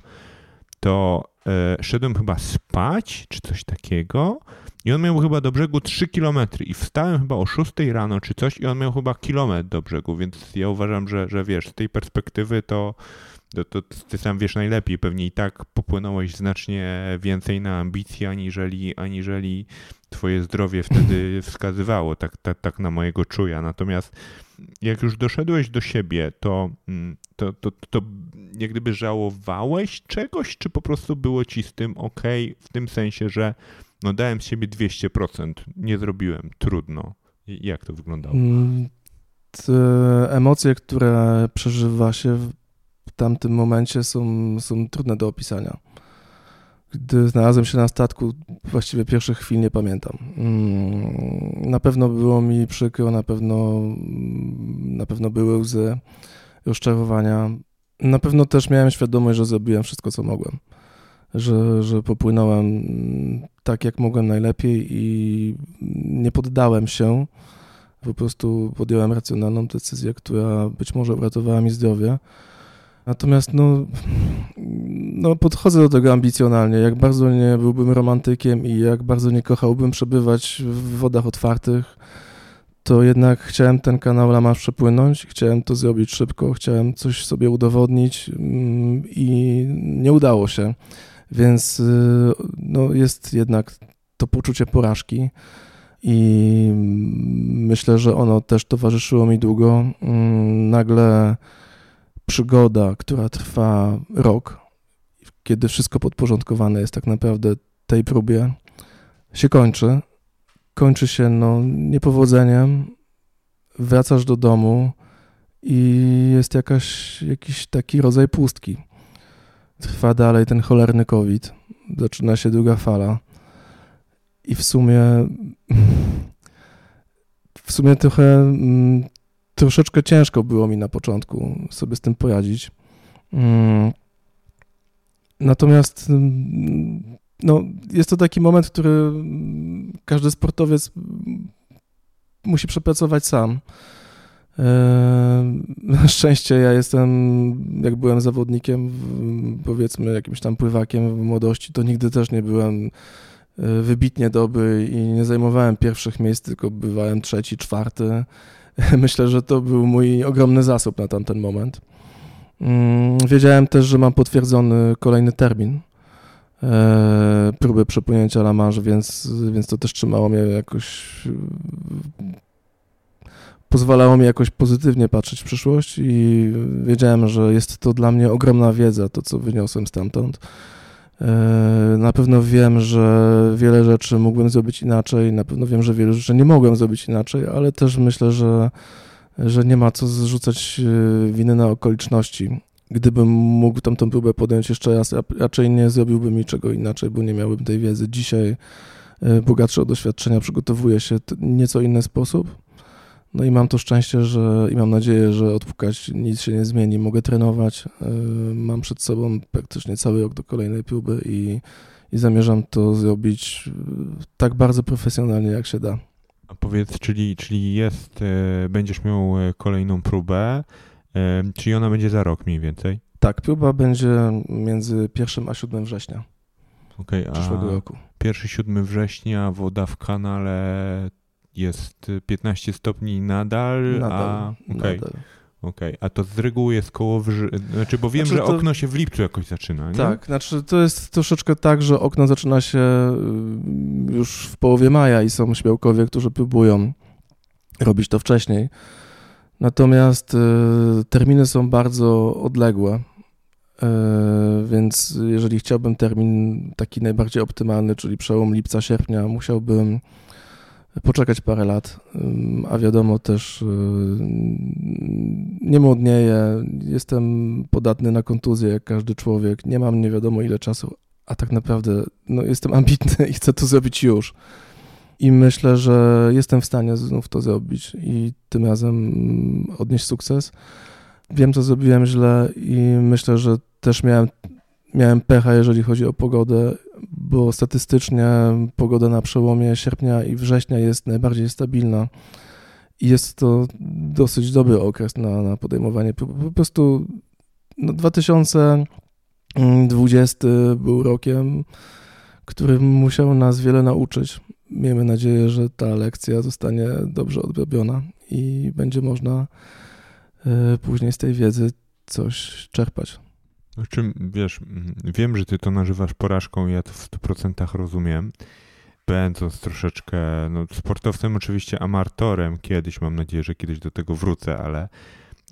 to e, szedłem chyba spać, czy coś takiego i on miał chyba do brzegu 3 km i wstałem chyba o 6 rano czy coś i on miał chyba kilometr do brzegu, więc ja uważam, że, że wiesz, z tej perspektywy to to, to ty sam wiesz najlepiej, pewnie i tak popłynąłeś znacznie więcej na ambicje, aniżeli, aniżeli twoje zdrowie wtedy wskazywało, tak, tak, tak na mojego czuja. Natomiast jak już doszedłeś do siebie, to, mm, to, to, to jak gdyby żałowałeś czegoś, czy po prostu było ci z tym ok, w tym sensie, że no dałem z siebie 200%, nie zrobiłem, trudno. Jak to wyglądało? Mm, te emocje, które przeżywa się w tamtym momencie są, są trudne do opisania. Gdy znalazłem się na statku, właściwie pierwszych chwil nie pamiętam. Mm, na pewno było mi przykro, na pewno, na pewno były łzy rozczarowania. Na pewno też miałem świadomość, że zrobiłem wszystko, co mogłem. że, że popłynąłem tak, jak mogłem najlepiej i nie poddałem się. Po prostu podjąłem racjonalną decyzję, która być może uratowała mi zdrowie. Natomiast no, no, podchodzę do tego ambicjonalnie. Jak bardzo nie byłbym romantykiem i jak bardzo nie kochałbym przebywać w wodach otwartych, to jednak chciałem ten kanał Lama przepłynąć, chciałem to zrobić szybko, chciałem coś sobie udowodnić mm, i nie udało się. Więc y, no, jest jednak to poczucie porażki i myślę, że ono też towarzyszyło mi długo. Mm, nagle przygoda, która trwa rok, kiedy wszystko podporządkowane jest tak naprawdę tej próbie, się kończy. Kończy się no, niepowodzeniem, wracasz do domu i jest jakaś, jakiś taki rodzaj pustki. Trwa dalej ten cholerny COVID, zaczyna się druga fala i w sumie w sumie trochę mm, troszeczkę ciężko było mi na początku sobie z tym poradzić. Mm. Natomiast mm, no, jest to taki moment, który każdy sportowiec musi przepracować sam. Na szczęście ja jestem, jak byłem zawodnikiem, powiedzmy jakimś tam pływakiem w młodości, to nigdy też nie byłem e, wybitnie dobry i nie zajmowałem pierwszych miejsc, tylko bywałem trzeci, czwarty. Myślę, że to był mój ogromny zasób na tamten moment. Mm, wiedziałem też, że mam potwierdzony kolejny termin e, próby przepłynięcia La Manche, więc, więc to też trzymało mnie jakoś pozwalało mi jakoś pozytywnie patrzeć w przyszłość i wiedziałem, że jest to dla mnie ogromna wiedza, to co wyniosłem stamtąd. E, na pewno wiem, że wiele rzeczy mógłbym zrobić inaczej, na pewno wiem, że wiele rzeczy nie mogłem zrobić inaczej, ale też myślę, że, że nie ma co zrzucać e, winy na okoliczności. Gdybym mógł tamtą próbę podjąć jeszcze raz, raczej nie zrobiłbym niczego inaczej, bo nie miałbym tej wiedzy. Dzisiaj e, bogatszy o doświadczenia przygotowuję się w nieco inny sposób no i mam to szczęście, że i mam nadzieję, że odpukać nic się nie zmieni. Mogę trenować. E, mam przed sobą praktycznie cały rok do kolejnej próby i, i zamierzam to zrobić e, tak bardzo profesjonalnie, jak się da. A powiedz, czyli, czyli jest, e, będziesz miał kolejną próbę, czyli ona będzie za rok mniej więcej? Tak, próba będzie między 1 a 7 września okay, przyszłego roku. 1-7 września woda w kanale jest 15 stopni nadal, nadal a okay. nadal. Okej, okay. a to z reguły jest koło, wrze... znaczy, bo wiem, znaczy, że okno się w lipcu jakoś zaczyna, nie? Tak, znaczy to jest troszeczkę tak, że okno zaczyna się y, już w połowie maja i są śmiałkowie, którzy próbują robić to wcześniej. Natomiast y, terminy są bardzo odległe, y, więc jeżeli chciałbym termin taki najbardziej optymalny, czyli przełom lipca, sierpnia, musiałbym poczekać parę lat, a wiadomo też nie młodnieję, jestem podatny na kontuzję jak każdy człowiek, nie mam nie wiadomo ile czasu, a tak naprawdę no, jestem ambitny i chcę to zrobić już. I myślę, że jestem w stanie znów to zrobić i tym razem odnieść sukces. Wiem, co zrobiłem źle i myślę, że też miałem, miałem pecha, jeżeli chodzi o pogodę bo statystycznie pogoda na przełomie sierpnia i września jest najbardziej stabilna i jest to dosyć dobry okres na, na podejmowanie Po prostu no, 2020 był rokiem, który musiał nas wiele nauczyć. Miejmy nadzieję, że ta lekcja zostanie dobrze odrobiona i będzie można e, później z tej wiedzy coś czerpać. Czym, wiesz, wiem, że ty to nazywasz porażką, ja to w 100% rozumiem. Będąc troszeczkę no, sportowcem, oczywiście amatorem kiedyś, mam nadzieję, że kiedyś do tego wrócę, ale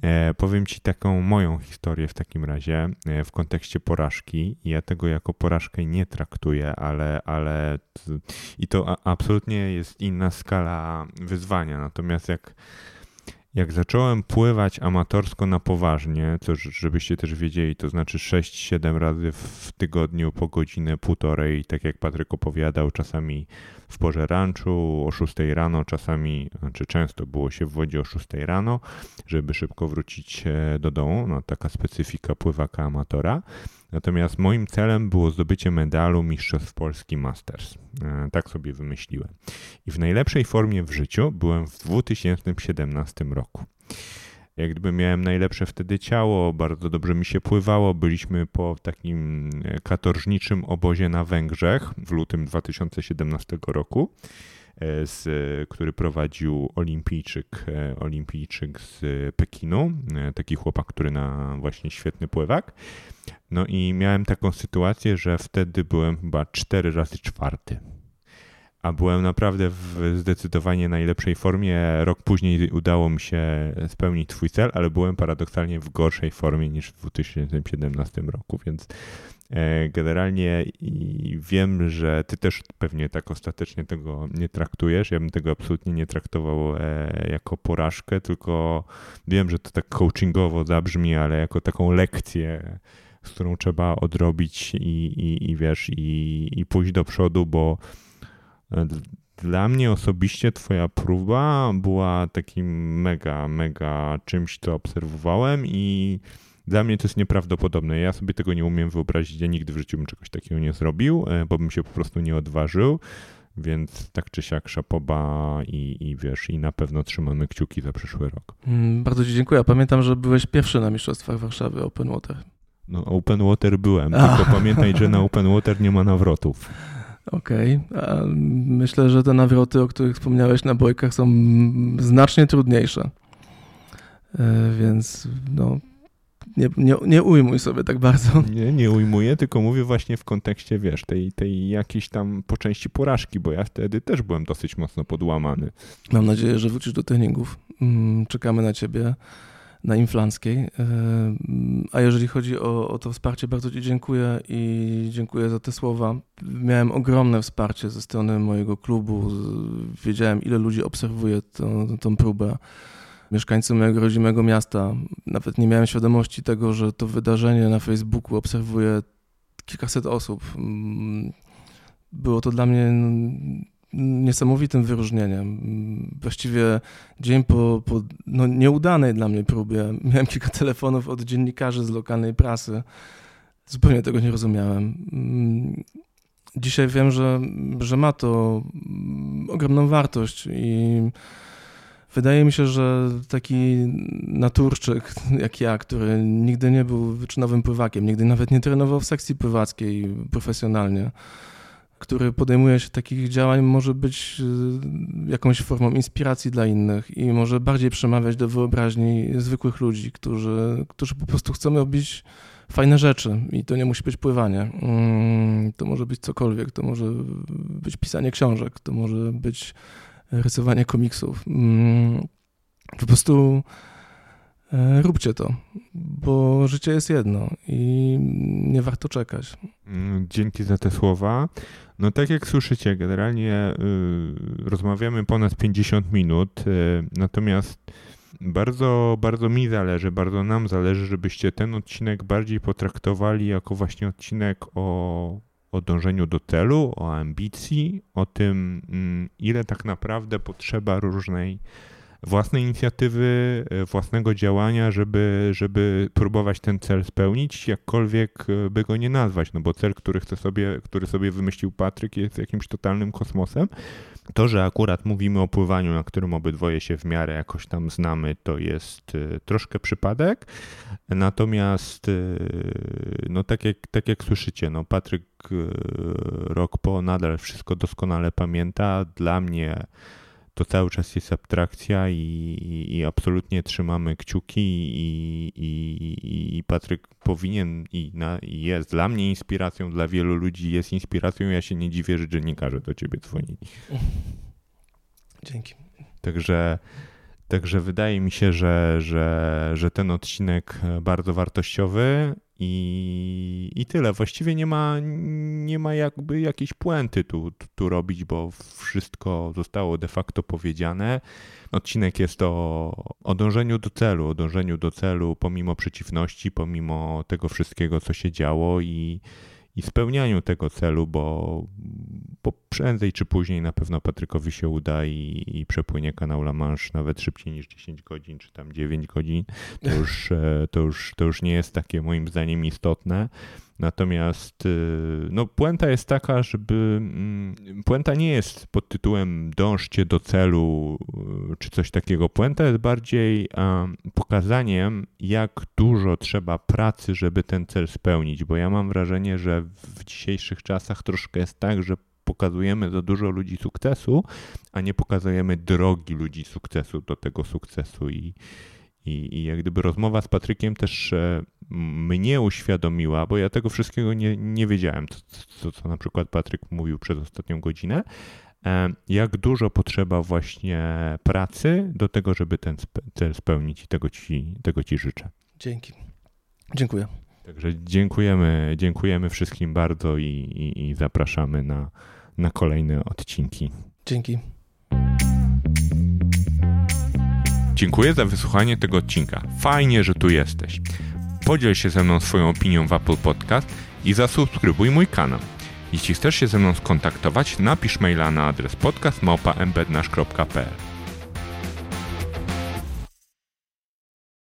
e, powiem ci taką moją historię w takim razie e, w kontekście porażki. Ja tego jako porażkę nie traktuję, ale, ale i to a, absolutnie jest inna skala wyzwania. Natomiast jak jak zacząłem pływać amatorsko na poważnie, to żebyście też wiedzieli, to znaczy 6-7 razy w tygodniu po godzinę, półtorej, tak jak Patryk opowiadał, czasami w porze ranczu o 6 rano, czasami, znaczy często było się w wodzie o 6 rano, żeby szybko wrócić e, do domu, no taka specyfika pływaka amatora. Natomiast moim celem było zdobycie medalu Mistrzostw Polski Masters. E, tak sobie wymyśliłem. I w najlepszej formie w życiu byłem w 2017 roku. Jak gdyby miałem najlepsze wtedy ciało, bardzo dobrze mi się pływało. Byliśmy po takim e, katorżniczym obozie na Węgrzech w lutym 2017 roku. Z, który prowadził olimpijczyk, e, olimpijczyk z Pekinu, e, taki chłopak, który na właśnie świetny pływak. No i miałem taką sytuację, że wtedy byłem chyba cztery razy czwarty. A byłem naprawdę w zdecydowanie najlepszej formie. Rok później udało mi się spełnić swój cel, ale byłem paradoksalnie w gorszej formie niż w 2017 roku, więc generalnie i wiem, że ty też pewnie tak ostatecznie tego nie traktujesz. Ja bym tego absolutnie nie traktował e, jako porażkę, tylko wiem, że to tak coachingowo zabrzmi, ale jako taką lekcję, z którą trzeba odrobić i, i, i wiesz, i, i pójść do przodu, bo e, dla mnie osobiście twoja próba była takim mega, mega czymś, co obserwowałem i dla mnie to jest nieprawdopodobne. Ja sobie tego nie umiem wyobrazić. Ja nigdy w życiu bym czegoś takiego nie zrobił, e, bo bym się po prostu nie odważył. Więc tak czy siak szapoba i, i wiesz, i na pewno trzymamy kciuki za przyszły rok. Mm, bardzo Ci dziękuję. Pamiętam, że byłeś pierwszy na Mistrzostwach Warszawy Open Water. No, Open Water byłem, A. tylko pamiętaj, że na Open Water nie ma nawrotów. Okej. Okay. Myślę, że te nawroty, o których wspomniałeś na bojkach są znacznie trudniejsze. E, więc no, nie, nie, nie ujmuj sobie tak bardzo. Nie, nie ujmuję, tylko mówię właśnie w kontekście, wiesz, tej, tej jakiejś tam po części porażki, bo ja wtedy też byłem dosyć mocno podłamany. Mam nadzieję, że wrócisz do treningów. Mm, czekamy na ciebie na Inflanckiej. E, a jeżeli chodzi o, o to wsparcie, bardzo Ci dziękuję i dziękuję za te słowa. Miałem ogromne wsparcie ze strony mojego klubu. Wiedziałem, ile ludzi obserwuje tą, tą próbę mieszkańcy mojego rodzimego miasta. Nawet nie miałem świadomości tego, że to wydarzenie na Facebooku obserwuje kilkaset osób. Mm, było to dla mnie niesamowitym wyróżnieniem. Właściwie dzień po, po no, nieudanej dla mnie próbie miałem kilka telefonów od dziennikarzy z lokalnej prasy. Zupełnie tego nie rozumiałem. Mm, dzisiaj wiem, że, że ma to ogromną wartość i Wydaje mi się, że taki naturczyk jak ja, który nigdy nie był wyczynowym pływakiem, nigdy nawet nie trenował w sekcji pływackiej profesjonalnie, który podejmuje się takich działań, może być y, jakąś formą inspiracji dla innych i może bardziej przemawiać do wyobraźni zwykłych ludzi, którzy, którzy po prostu chcą robić fajne rzeczy i to nie musi być pływanie. Mm, to może być cokolwiek, to może być pisanie książek, to może być rysowania komiksów. Mm, po prostu e, róbcie to, bo życie jest jedno i nie warto czekać. Mm, dzięki za te słowa. No tak jak słyszycie, generalnie y, rozmawiamy ponad 50 minut, y, natomiast bardzo, bardzo mi zależy, bardzo nam zależy, żebyście ten odcinek bardziej potraktowali jako właśnie odcinek o o dążeniu do celu, o ambicji, o tym, mm, ile tak naprawdę potrzeba różnej własnej inicjatywy, e, własnego działania, żeby, żeby próbować ten cel spełnić, jakkolwiek e, by go nie nazwać, no bo cel, który chce sobie, który sobie wymyślił Patryk jest jakimś totalnym kosmosem. To, że akurat mówimy o pływaniu, na którym obydwoje się w miarę jakoś tam znamy, to jest e, troszkę przypadek. Natomiast, no tak jak, tak jak słyszycie, no Patryk rok po nadal wszystko doskonale pamięta. Dla mnie to cały czas jest abstrakcja i, i, i absolutnie trzymamy kciuki i, i, i Patryk powinien i, na, i jest dla mnie inspiracją, dla wielu ludzi jest inspiracją. Ja się nie dziwię, że dziennikarze do ciebie dzwonili. Dzięki. Także, także wydaje mi się, że, że, że ten odcinek bardzo wartościowy i, I tyle. Właściwie nie ma, nie ma jakby jakiejś puenty tu, tu robić, bo wszystko zostało de facto powiedziane. Odcinek jest o, o dążeniu do celu, o dążeniu do celu pomimo przeciwności, pomimo tego wszystkiego, co się działo i, i spełnianiu tego celu, bo, bo prędzej czy później na pewno Patrykowi się uda i, i przepłynie kanał La Manche nawet szybciej niż 10 godzin, czy tam 9 godzin. To już, e, to już, to już nie jest takie moim zdaniem istotne. Natomiast y, no, puenta jest taka, żeby. Mm, puenta nie jest pod tytułem dążcie do celu y, czy coś takiego. Puenta jest bardziej pokazaniem, jak dużo trzeba pracy, żeby ten cel spełnić. Bo ja mam wrażenie, że w dzisiejszych czasach troszkę jest tak, że pokazujemy za dużo ludzi sukcesu, a nie pokazujemy drogi ludzi sukcesu do tego sukcesu. I, i, I jak gdyby rozmowa z Patrykiem też e, mnie uświadomiła, bo ja tego wszystkiego nie, nie wiedziałem, co, co, na przykład Patryk mówił przez ostatnią godzinę, e, jak dużo potrzeba właśnie pracy do tego, żeby ten cel spełnić i tego ci, tego ci życzę. Dzięki. Dziękuję. Także dziękujemy, dziękujemy wszystkim bardzo i, i, i zapraszamy na, na kolejne odcinki. Dzięki. Dziękuję za wysłuchanie tego odcinka. Fajnie, że tu jesteś. Podziel się ze mną swoją opinią w Apple Podcast i zasubskrybuj mój kanał. Jeśli chcesz się ze mną skontaktować, napisz maila na adres podcastmałpa.embednasz.pl